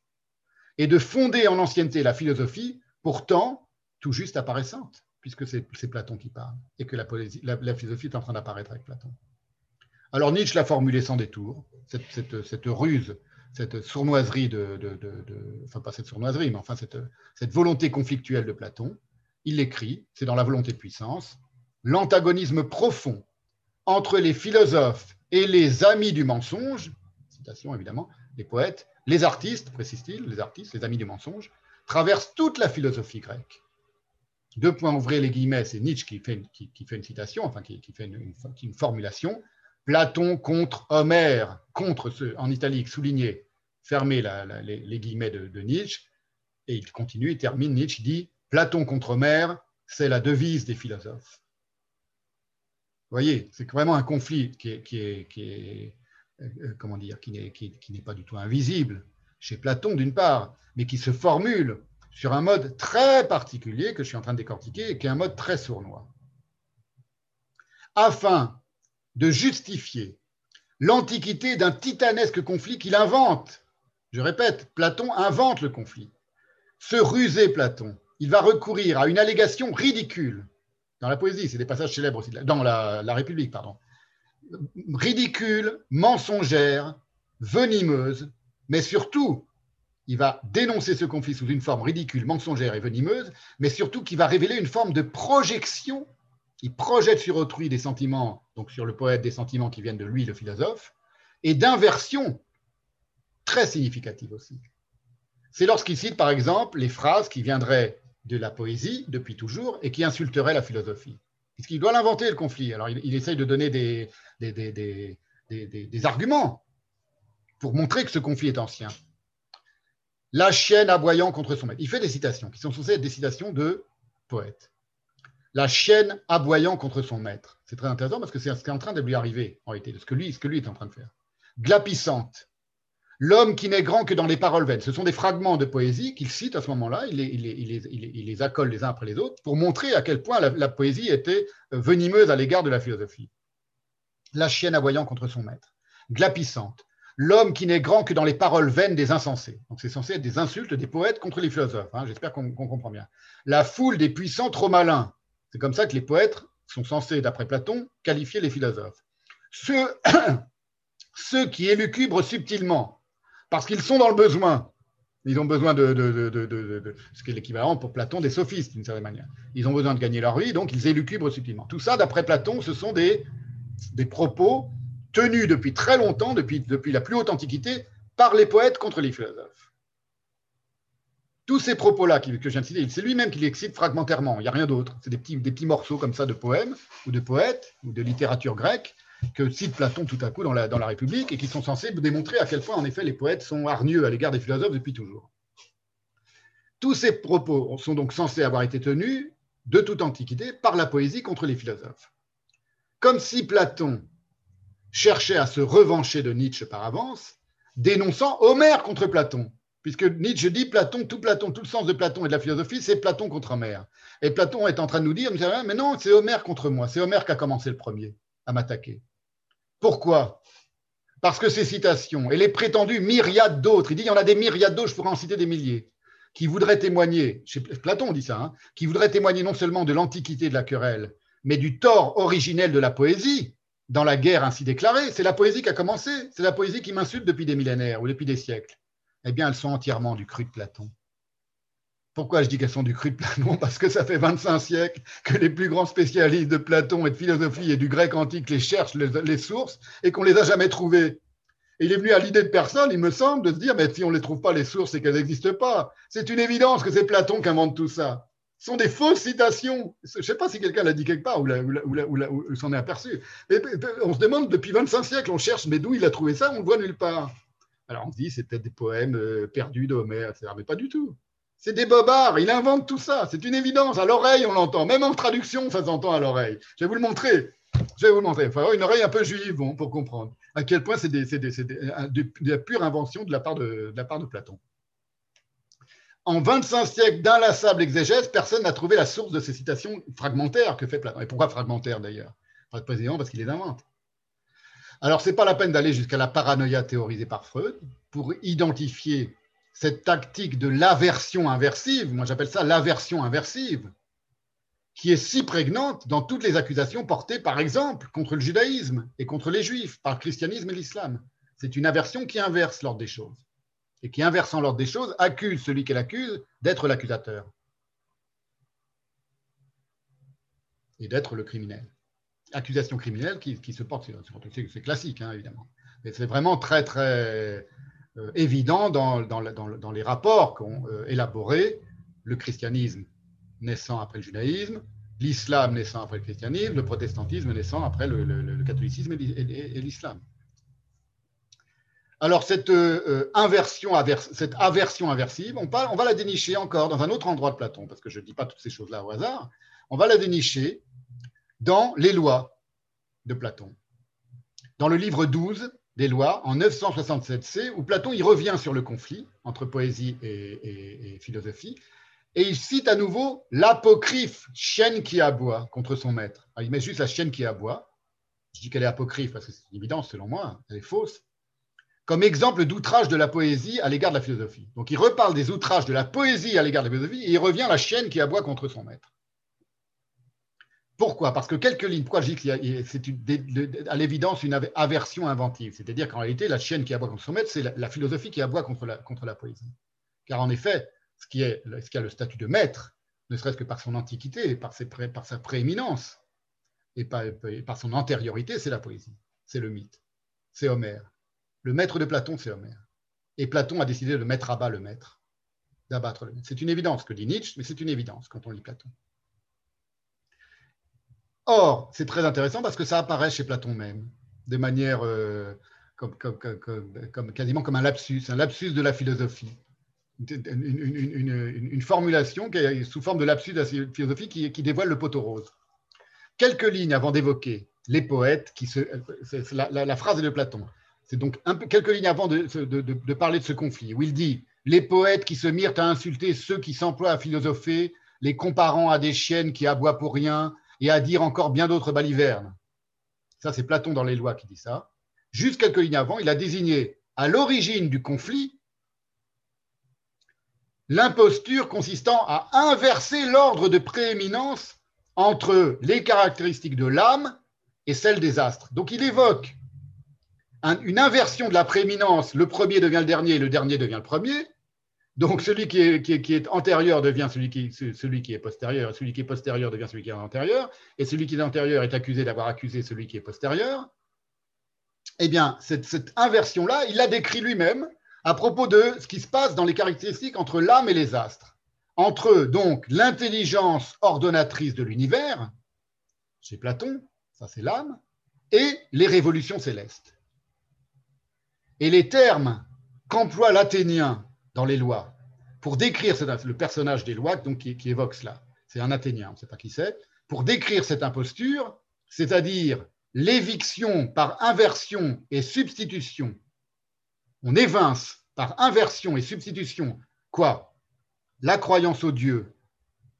et de fonder en ancienneté la philosophie, pourtant tout juste apparaissante, puisque c'est Platon qui parle et que la, philosophie est en train d'apparaître avec Platon. Alors Nietzsche l'a formulé sans détour, cette, ruse, cette sournoiserie de, enfin pas cette sournoiserie, mais enfin cette, cette volonté conflictuelle de Platon. Il l'écrit, c'est dans la volonté de puissance, l'antagonisme profond entre les philosophes et les amis du mensonge, citation évidemment, les poètes, les artistes, précise-t-il, les artistes, les amis du mensonge, traverse toute la philosophie grecque. Deux points ouvrés les guillemets, c'est Nietzsche qui fait, une, citation, enfin qui, fait une, formulation, Platon contre Homère, contre en italique, souligné, les, les, guillemets de, de, Nietzsche, et il continue, il termine, Nietzsche dit Platon contre Homère, c'est la devise des philosophes. Vous voyez, c'est vraiment un conflit qui est, n'est, pas du tout invisible chez Platon d'une part, mais qui se formule sur un mode très particulier que je suis en train de décortiquer et qui est un mode très sournois. Afin de justifier l'antiquité d'un titanesque conflit qu'il invente. Je répète, Platon invente le conflit. Ce rusé Platon, il va recourir à une allégation ridicule. Dans la poésie, c'est des passages célèbres aussi, dans la, République, pardon. Ridicule, mensongère, venimeuse, mais surtout, il va dénoncer ce conflit sous une forme ridicule, mensongère et venimeuse, mais surtout qui va révéler une forme de projection il projette sur autrui des sentiments, donc sur le poète des sentiments qui viennent de lui, le philosophe, et d'inversion très significative aussi. C'est lorsqu'il cite, par exemple, les phrases qui viendraient de la poésie depuis toujours et qui insulteraient la philosophie. Puisqu'il doit l'inventer, le conflit. Alors, il, essaye de donner des, arguments pour montrer que ce conflit est ancien. La chienne aboyant contre son maître. Il fait des citations qui sont censées être des citations de poètes la chienne aboyant contre son maître. C'est très intéressant parce que c'est ce qui est en train de lui arriver, en réalité, de ce que lui, ce que lui est en train de faire. Glapissante. L'homme qui n'est grand que dans les paroles vaines. Ce sont des fragments de poésie qu'il cite à ce moment-là. Il les, les, accole les uns après les autres pour montrer à quel point la, poésie était euh, venimeuse à l'égard de la philosophie. La chienne aboyant contre son maître. Glapissante. L'homme qui n'est grand que dans les paroles vaines des insensés. Donc c'est censé être des insultes des poètes contre les philosophes. Hein. J'espère qu'on qu comprend bien. La foule des puissants trop malins. C'est comme ça que les poètes sont censés, d'après Platon, qualifier les philosophes. Ceux qui élucubrent subtilement, parce qu'ils sont dans le besoin. Ils ont besoin de, ce qui est l'équivalent pour Platon des sophistes, d'une certaine manière. Ils ont besoin de gagner leur vie, donc ils élucubrent subtilement. Tout ça, d'après Platon, ce sont des, propos tenus depuis très longtemps, depuis, la plus haute antiquité, par les poètes contre les philosophes. tous ces propos-là que je viens de citer, c'est lui-même qui les cite fragmentairement, il n'y a rien d'autre. C'est des des petits morceaux comme ça de poèmes ou de poètes ou de littérature grecque que cite Platon tout à coup dans la, République et qui sont censés démontrer à quel point, en effet, les poètes sont hargneux à l'égard des philosophes depuis toujours. Tous ces propos sont donc censés avoir été tenus de toute antiquité par la poésie contre les philosophes. Comme si Platon cherchait à se revancher de Nietzsche par avance, dénonçant Homère contre Platon. Puisque Nietzsche dit Platon, tout Platon, tout le sens de Platon et de la philosophie, c'est Platon contre Homère. Et Platon est en train de nous dire, mais non, c'est Homère contre moi, c'est Homère qui a commencé le premier à m'attaquer. Pourquoi? Parce que ces citations et les prétendues myriades d'autres, il dit il y en a des myriades d'autres, je pourrais en citer des milliers, qui voudraient témoigner, chez Platon dit ça, hein, qui voudraient témoigner non seulement de l'antiquité de la querelle, mais du tort originel de la poésie dans la guerre ainsi déclarée. C'est la poésie qui a commencé, c'est la poésie qui m'insulte depuis des millénaires ou depuis des siècles. Eh bien, elles sont entièrement du cru de Platon. Pourquoi je dis qu'elles sont du cru de Platon? Parce que ça fait 25 siècles que les plus grands spécialistes de Platon et de philosophie et du grec antique les cherchent les, sources et qu'on ne les a jamais trouvées. Il est venu à l'idée de personne, il me semble, de se dire, mais si on ne les trouve pas, les sources, c'est qu'elles n'existent pas. C'est une évidence que c'est Platon qui invente tout ça. Ce sont des fausses citations. Je ne sais pas si quelqu'un l'a dit quelque part ou, s'en est aperçu. On se demande, depuis 25 siècles, on cherche, mais d'où il a trouvé ça? On ne le voit nulle part. Alors on se dit, c'est peut-être des poèmes euh, perdus d'Homère, etc. Mais pas du tout. C'est des bobards, il invente tout ça, c'est une évidence. À l'oreille, on l'entend. Même en traduction, ça s'entend à l'oreille. Je vais vous le montrer. Je vais vous le montrer. Il faut avoir une oreille un peu juive pour comprendre à quel point c'est de la pure invention de la part de, Platon. En 25 siècles d'inlassable exégèse, personne n'a trouvé la source de ces citations fragmentaires que fait Platon. Et pourquoi fragmentaires d'ailleurs? Précisément parce qu'il les invente. Alors, ce n'est pas la peine d'aller jusqu'à la paranoïa théorisée par Freud pour identifier cette tactique de l'aversion inversive, moi j'appelle ça l'aversion inversive, qui est si prégnante dans toutes les accusations portées, par exemple, contre le judaïsme et contre les juifs, par le christianisme et l'islam. C'est une aversion qui inverse l'ordre des choses. Et qui, inversant l'ordre des choses, accuse celui qu'elle accuse d'être l'accusateur. Et d'être le criminel. Accusation criminelle qui, se porte, c'est classique, hein, évidemment. Mais c'est vraiment très, très évident dans, dans, les rapports qu'ont euh, élaborés le christianisme naissant après le judaïsme, l'islam naissant après le christianisme, le protestantisme naissant après le, catholicisme et l'islam. Alors, cette, euh, inversion, cette aversion inversive, on, on, va la dénicher encore dans un autre endroit de Platon, parce que je ne dis pas toutes ces choses-là au hasard, on va la dénicher dans les lois de Platon. Dans le livre 12, des lois en 967c, où Platon y revient sur le conflit entre poésie et, philosophie, et il cite à nouveau l'apocryphe chienne qui aboie contre son maître. il met juste la chienne qui aboie. Je dis qu'elle est apocryphe parce que c'est une évidence selon moi, elle est fausse. Comme exemple d'outrage de la poésie à l'égard de la philosophie. Donc il reparle des outrages de la poésie à l'égard de la philosophie et il revient à la chienne qui aboie contre son maître. Pourquoi? Parce que quelques lignes, pourquoi je dis que c'est à l'évidence une aversion inventive C'est-à-dire qu'en réalité, la chienne qui aboie contre son maître, c'est la, philosophie qui aboie contre la, contre la poésie. Car en effet, ce qui, est, a le statut de maître, ne serait-ce que par son antiquité, par, ses, par sa prééminence, et par, par son antériorité, c'est la poésie, c'est le mythe, c'est Homère. Le maître de Platon, c'est Homère. Et Platon a décidé de mettre à bas le maître, d'abattre le maître. C'est une évidence que dit Nietzsche, mais c'est une évidence quand on lit Platon. Or, c'est très intéressant parce que ça apparaît chez Platon même, de manière euh, quasiment comme un lapsus, un lapsus de la philosophie. Une, formulation qui est sous forme de lapsus de la philosophie qui, dévoile le poteau rose. Quelques lignes avant d'évoquer les poètes, qui se, la, phrase de Platon. C'est donc quelques lignes avant de, de, parler de ce conflit, où il dit Les poètes qui se mirent à insulter ceux qui s'emploient à philosopher, les comparant à des chiennes qui aboient pour rien, et à dire encore bien d'autres balivernes. Ça, c'est Platon dans les lois qui dit ça. Juste quelques lignes avant, il a désigné à l'origine du conflit l'imposture consistant à inverser l'ordre de prééminence entre les caractéristiques de l'âme et celles des astres. Donc il évoque une inversion de la prééminence, le premier devient le dernier, le dernier devient le premier, donc celui qui est, antérieur devient celui qui, est postérieur, celui qui est postérieur devient celui qui est antérieur, et celui qui est antérieur est accusé d'avoir accusé celui qui est postérieur. Eh bien, cette, inversion-là, il la décrit lui-même à propos de ce qui se passe dans les caractéristiques entre l'âme et les astres, entre donc l'intelligence ordonnatrice de l'univers, chez Platon, ça c'est l'âme, et les révolutions célestes. Et les termes qu'emploie l'Athénien dans les lois. Pour décrire le personnage des lois donc, qui, évoque cela, c'est un Athénien, on ne sait pas qui c'est, pour décrire cette imposture, c'est-à-dire l'éviction par inversion et substitution. On évince par inversion et substitution quoi? La croyance au Dieu,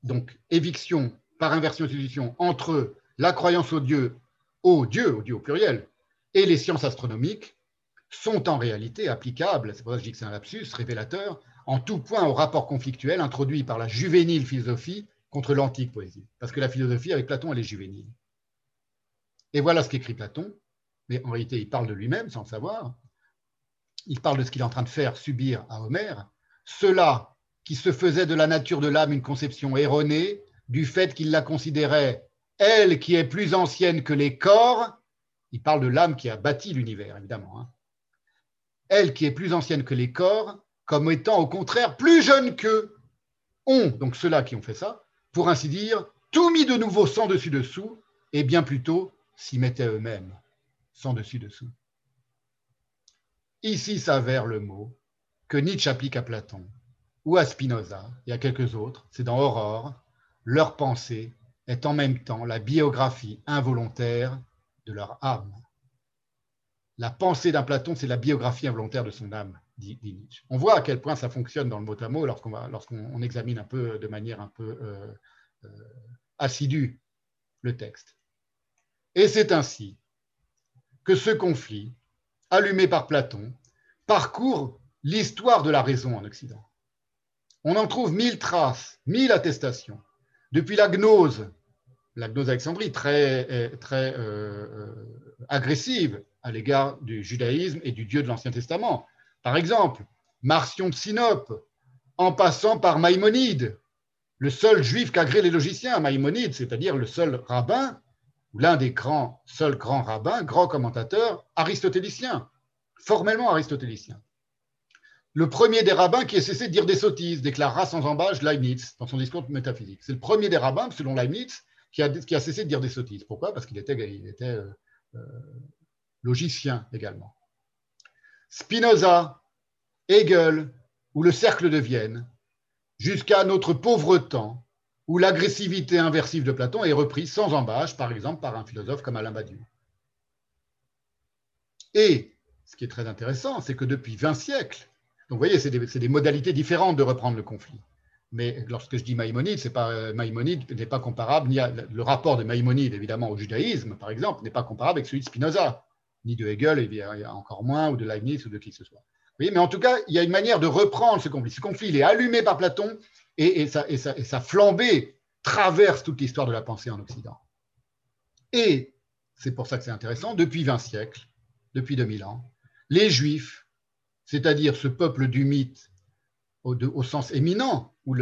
donc éviction par inversion et substitution entre la croyance au Dieu, au Dieu, au Dieu au pluriel, et les sciences astronomiques, sont en réalité applicables, c'est pour ça que je dis que c'est un lapsus révélateur, en tout point au rapport conflictuel introduit par la juvénile philosophie contre l'antique poésie. Parce que la philosophie, avec Platon, elle est juvénile. Et voilà ce qu'écrit Platon, mais en réalité, il parle de lui-même sans le savoir. Il parle de ce qu'il est en train de faire subir à Homère. Cela qui se faisait de la nature de l'âme une conception erronée, du fait qu'il la considérait, elle qui est plus ancienne que les corps, il parle de l'âme qui a bâti l'univers, évidemment, hein. Elle qui est plus ancienne que les corps, comme étant au contraire plus jeune qu'eux, ont, donc ceux-là qui ont fait ça, pour ainsi dire, tout mis de nouveau sans dessus-dessous, et bien plutôt s'y mettaient eux-mêmes, sans dessus-dessous. Ici s'avère le mot que Nietzsche applique à Platon, ou à Spinoza, et à quelques autres, c'est dans Aurore, leur pensée est en même temps la biographie involontaire de leur âme. La pensée d'un Platon, c'est la biographie involontaire de son âme, dit, Nietzsche. On voit à quel point ça fonctionne dans le mot à mot lorsqu'on examine un peu de manière un peu euh, euh, assidue le texte. Et c'est ainsi que ce conflit, allumé par Platon, parcourt l'histoire de la raison en Occident. On en trouve mille traces, mille attestations, depuis la gnose, la gnose Alexandrie, très, très euh, euh, agressive à l'égard du judaïsme et du Dieu de l'Ancien Testament. Par exemple, Marcion de Sinope, en passant par Maïmonide, le seul juif qu'agrée les logiciens, Maïmonide, c'est-à-dire le seul rabbin l'un des grands, seuls grands rabbins, grands commentateurs aristotéliciens, formellement aristotéliciens. Le premier des rabbins qui a cessé de dire des sottises, déclara sans embâche Leibniz dans son discours métaphysique. C'est le premier des rabbins, selon Leibniz, qui a, cessé de dire des sottises. Pourquoi? Parce qu'il était, il était euh, euh, logicien également. Spinoza, Hegel ou le cercle de Vienne, jusqu'à notre pauvre temps, où l'agressivité inversive de Platon est reprise sans embâche, par exemple, par un philosophe comme Alain Badiou. Et ce qui est très intéressant, c'est que depuis 20 siècles, donc vous voyez, c'est des, modalités différentes de reprendre le conflit. Mais lorsque je dis Maïmonide, c'est pas euh, Maïmonide n'est pas comparable, ni le rapport de Maïmonide évidemment au judaïsme, par exemple, n'est pas comparable avec celui de Spinoza, ni de Hegel, et encore moins, ou de Leibniz, ou de qui que ce soit. Oui, mais en tout cas, il y a une manière de reprendre ce conflit. Ce conflit, il est allumé par Platon, et, sa, flambée traverse toute l'histoire de la pensée en Occident. Et, c'est pour ça que c'est intéressant, depuis 20 siècles, depuis 2000 ans, les Juifs, c'est-à-dire ce peuple du mythe au, sens éminent, où,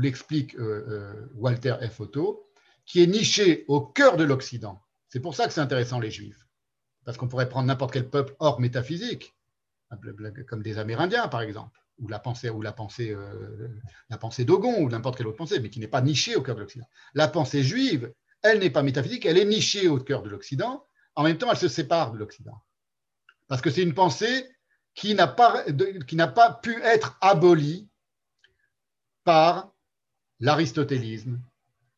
l'explique euh, euh, Walter F. Otto, qui est niché au cœur de l'Occident. C'est pour ça que c'est intéressant les Juifs, parce qu'on pourrait prendre n'importe quel peuple hors métaphysique, comme des Amérindiens par exemple ou la pensée, ou la pensée, euh, la pensée d'Ogon, ou n'importe quelle autre pensée, mais qui n'est pas nichée au cœur de l'Occident. La pensée juive, elle n'est pas métaphysique, elle est nichée au cœur de l'Occident. En même temps, elle se sépare de l'Occident. Parce que c'est une pensée qui n'a pas, pu être abolie par l'aristotélisme,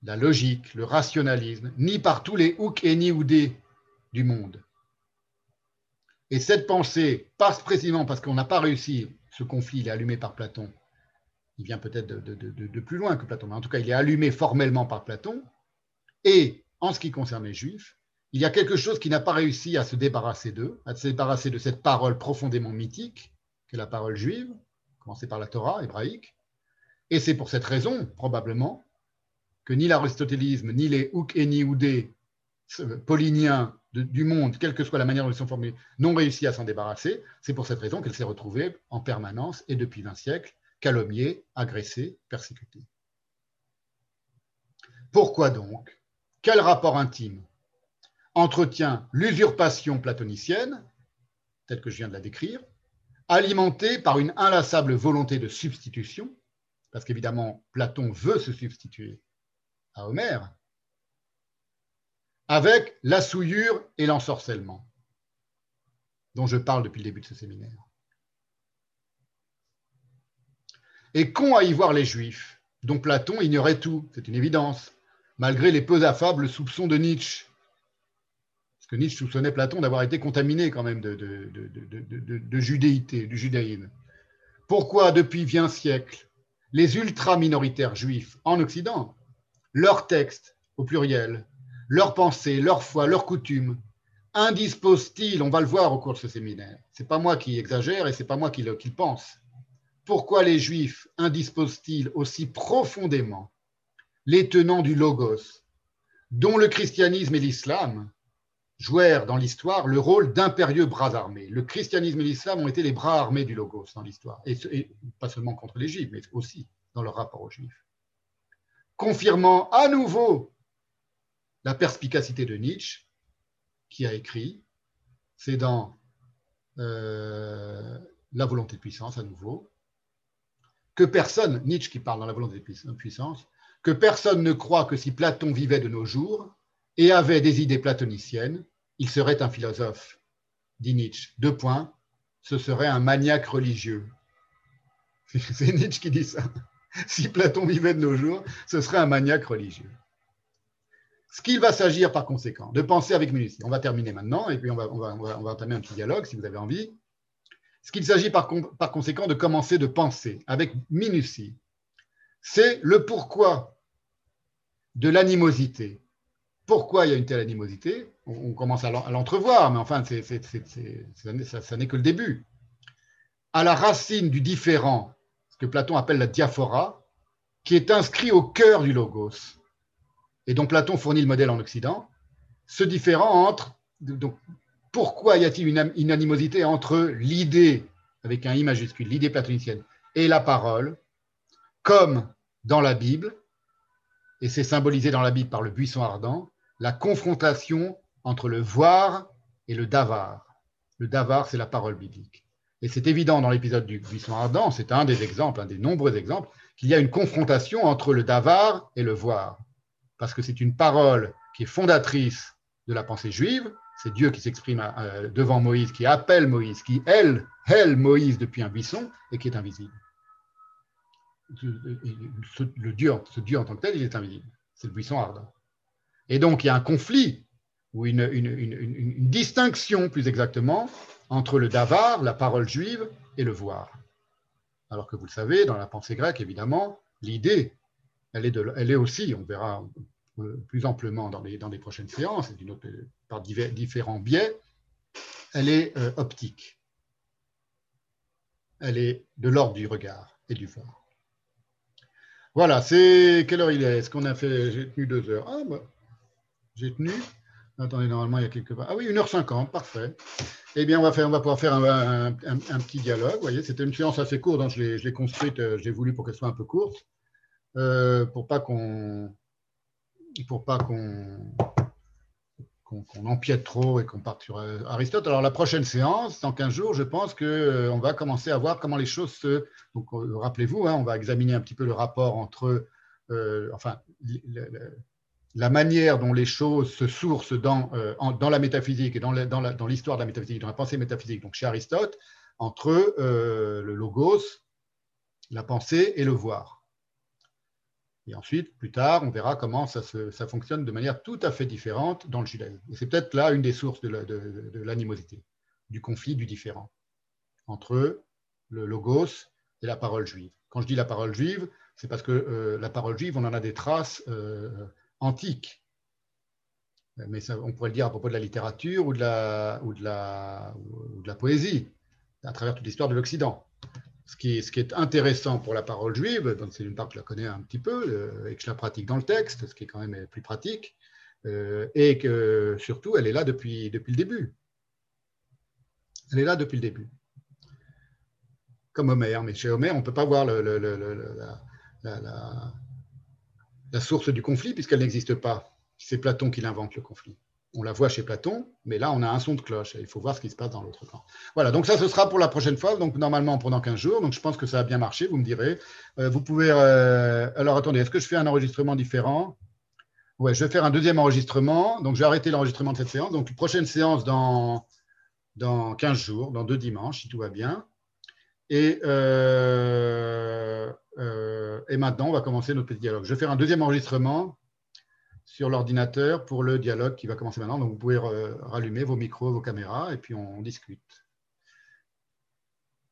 la logique, le rationalisme, ni par tous les hooks et ni oudés du monde. Et cette pensée passe précisément parce qu'on n'a pas réussi ce conflit, il est allumé par Platon. Il vient peut-être de, plus loin que Platon, mais en tout cas, il est allumé formellement par Platon. Et en ce qui concerne les Juifs, il y a quelque chose qui n'a pas réussi à se débarrasser d'eux, à se débarrasser de cette parole profondément mythique, que la parole juive, commencée par la Torah hébraïque. Et c'est pour cette raison, probablement, que ni l'aristotélisme, ni les Houk et Oudé pauliniens du monde, quelle que soit la manière dont ils sont formés, n'ont réussi à s'en débarrasser. C'est pour cette raison qu'elle s'est retrouvée en permanence et depuis 20 siècles calomniée, agressée, persécutée. Pourquoi donc? Quel rapport intime entretient l'usurpation platonicienne, telle que je viens de la décrire, alimenté par une inlassable volonté de substitution, parce qu'évidemment, Platon veut se substituer à Homère, avec la souillure et l'ensorcellement, dont je parle depuis le début de ce séminaire. Et qu'ont à y voir les Juifs, dont Platon ignorait tout, c'est une évidence, malgré les peu affables soupçons de Nietzsche que Nietzsche soupçonnait Platon d'avoir été contaminé quand même de, judéité, du judaïsme. Pourquoi, depuis 20 siècles, les ultra-minoritaires juifs en Occident, leurs textes, au pluriel, leurs pensées, leurs foi, leurs coutumes, indisposent-ils, on va le voir au cours de ce séminaire, c'est pas moi qui exagère et c'est pas moi qui le, qui pense, pourquoi les Juifs indisposent-ils aussi profondément les tenants du Logos, dont le christianisme et l'islam jouèrent dans l'histoire le rôle d'impérieux bras armés. Le christianisme et l'islam ont été les bras armés du Logos dans l'histoire, et, pas seulement contre les Juifs, mais aussi dans leur rapport aux Juifs. Confirmant à nouveau la perspicacité de Nietzsche, qui a écrit, c'est dans euh, La volonté de puissance à nouveau, que personne, Nietzsche qui parle dans la volonté de puissance, que personne ne croit que si Platon vivait de nos jours et avait des idées platoniciennes, il serait un philosophe, dit Nietzsche. Deux points, ce serait un maniaque religieux. C'est Nietzsche qui dit ça. Si Platon vivait de nos jours, ce serait un maniaque religieux. Ce qu'il va s'agir par conséquent, de penser avec minutie. On va terminer maintenant et puis on va, entamer un petit dialogue si vous avez envie. Ce qu'il s'agit par, conséquent de commencer de penser avec minutie, c'est le pourquoi de l'animosité. Pourquoi il y a une telle animosité on, commence à l'entrevoir, mais enfin, ça, n'est que le début. À la racine du différent, ce que Platon appelle la diaphora, qui est inscrit au cœur du logos, et dont Platon fournit le modèle en Occident, ce différent entre, donc, pourquoi y a-t-il une, animosité entre l'idée, avec un I majuscule, l'idée platonicienne, et la parole, comme dans la Bible, et c'est symbolisé dans la Bible par le buisson ardent, la confrontation entre le voir et le davar. Le davar, c'est la parole biblique. Et c'est évident dans l'épisode du buisson ardent, c'est un des exemples, un des nombreux exemples, qu'il y a une confrontation entre le davar et le voir. Parce que c'est une parole qui est fondatrice de la pensée juive, c'est Dieu qui s'exprime euh, devant Moïse, qui appelle Moïse, qui elle, elle Moïse depuis un buisson et qui est invisible. Le Dieu, ce Dieu en tant que tel, il est invisible. C'est le buisson ardent. Et donc, il y a un conflit ou une, distinction, plus exactement, entre le davar, la parole juive, et le voir. Alors que vous le savez, dans la pensée grecque, évidemment, l'idée, elle est, aussi, on verra plus amplement dans les, dans les prochaines séances, par différents biais, elle est euh, optique. Elle est de l'ordre du regard et du voir. Voilà, c'est quelle heure il est? Est-ce qu'on a fait J'ai tenu deux heures. Ah, bah, j'ai tenu. Attendez, normalement, il y a quelque part. Ah oui, 1h50, parfait. Eh bien, on va, faire, on va pouvoir faire un, petit dialogue. Vous voyez, c'était une séance assez courte, donc je l'ai construite, euh, j'ai voulu pour qu'elle soit un peu courte, pour pas qu'on pour pas qu'on empiète trop et qu'on parte sur euh, Aristote. Alors la prochaine séance, dans 15 jours, je pense qu'on euh, va commencer à voir comment les choses se... Donc euh, rappelez-vous, hein, on va examiner un petit peu le rapport entre, enfin, la manière dont les choses se sourcent dans, dans la métaphysique et dans l'histoire de la métaphysique, dans la pensée métaphysique, donc chez Aristote, entre le logos, la pensée et le voir. Et ensuite, plus tard, on verra comment ça, fonctionne de manière tout à fait différente dans le judaïsme. Et c'est peut-être là une des sources de l'animosité, du conflit, du différent, entre le logos et la parole juive. Quand je dis la parole juive, c'est parce que euh, la parole juive, on en a des traces euh, antiques. Mais on pourrait le dire à propos de la littérature ou de la, ou de la, ou de la poésie, à travers toute l'histoire de l'Occident ce qui, est, intéressant pour la parole juive, c'est d'une part que je la connais un petit peu euh, et que je la pratique dans le texte, ce qui est quand même plus pratique, euh, et que surtout, elle est là depuis, depuis le début. Elle est là depuis le début. Comme Homère, mais chez Homère, on ne peut pas voir la, la, source du conflit puisqu'elle n'existe pas. C'est Platon qui l'invente, le conflit. on la voit chez Platon, mais là, on a un son de cloche. il faut voir ce qui se passe dans l'autre camp. Voilà, donc ça, ce sera pour la prochaine fois, donc normalement pendant 15 jours. Donc je pense que ça a bien marché, vous me direz. Euh, vous pouvez. Euh, alors attendez, est-ce que je fais un enregistrement différent? Ouais, je vais faire un deuxième enregistrement. Donc je vais arrêter l'enregistrement de cette séance. Donc prochaine séance dans, dans 15 jours, dans deux dimanches, si tout va bien. Et, euh, et maintenant, on va commencer notre petit dialogue. Je vais faire un deuxième enregistrement sur l'ordinateur pour le dialogue qui va commencer maintenant. Donc, vous pouvez rallumer vos micros, vos caméras, et puis on discute.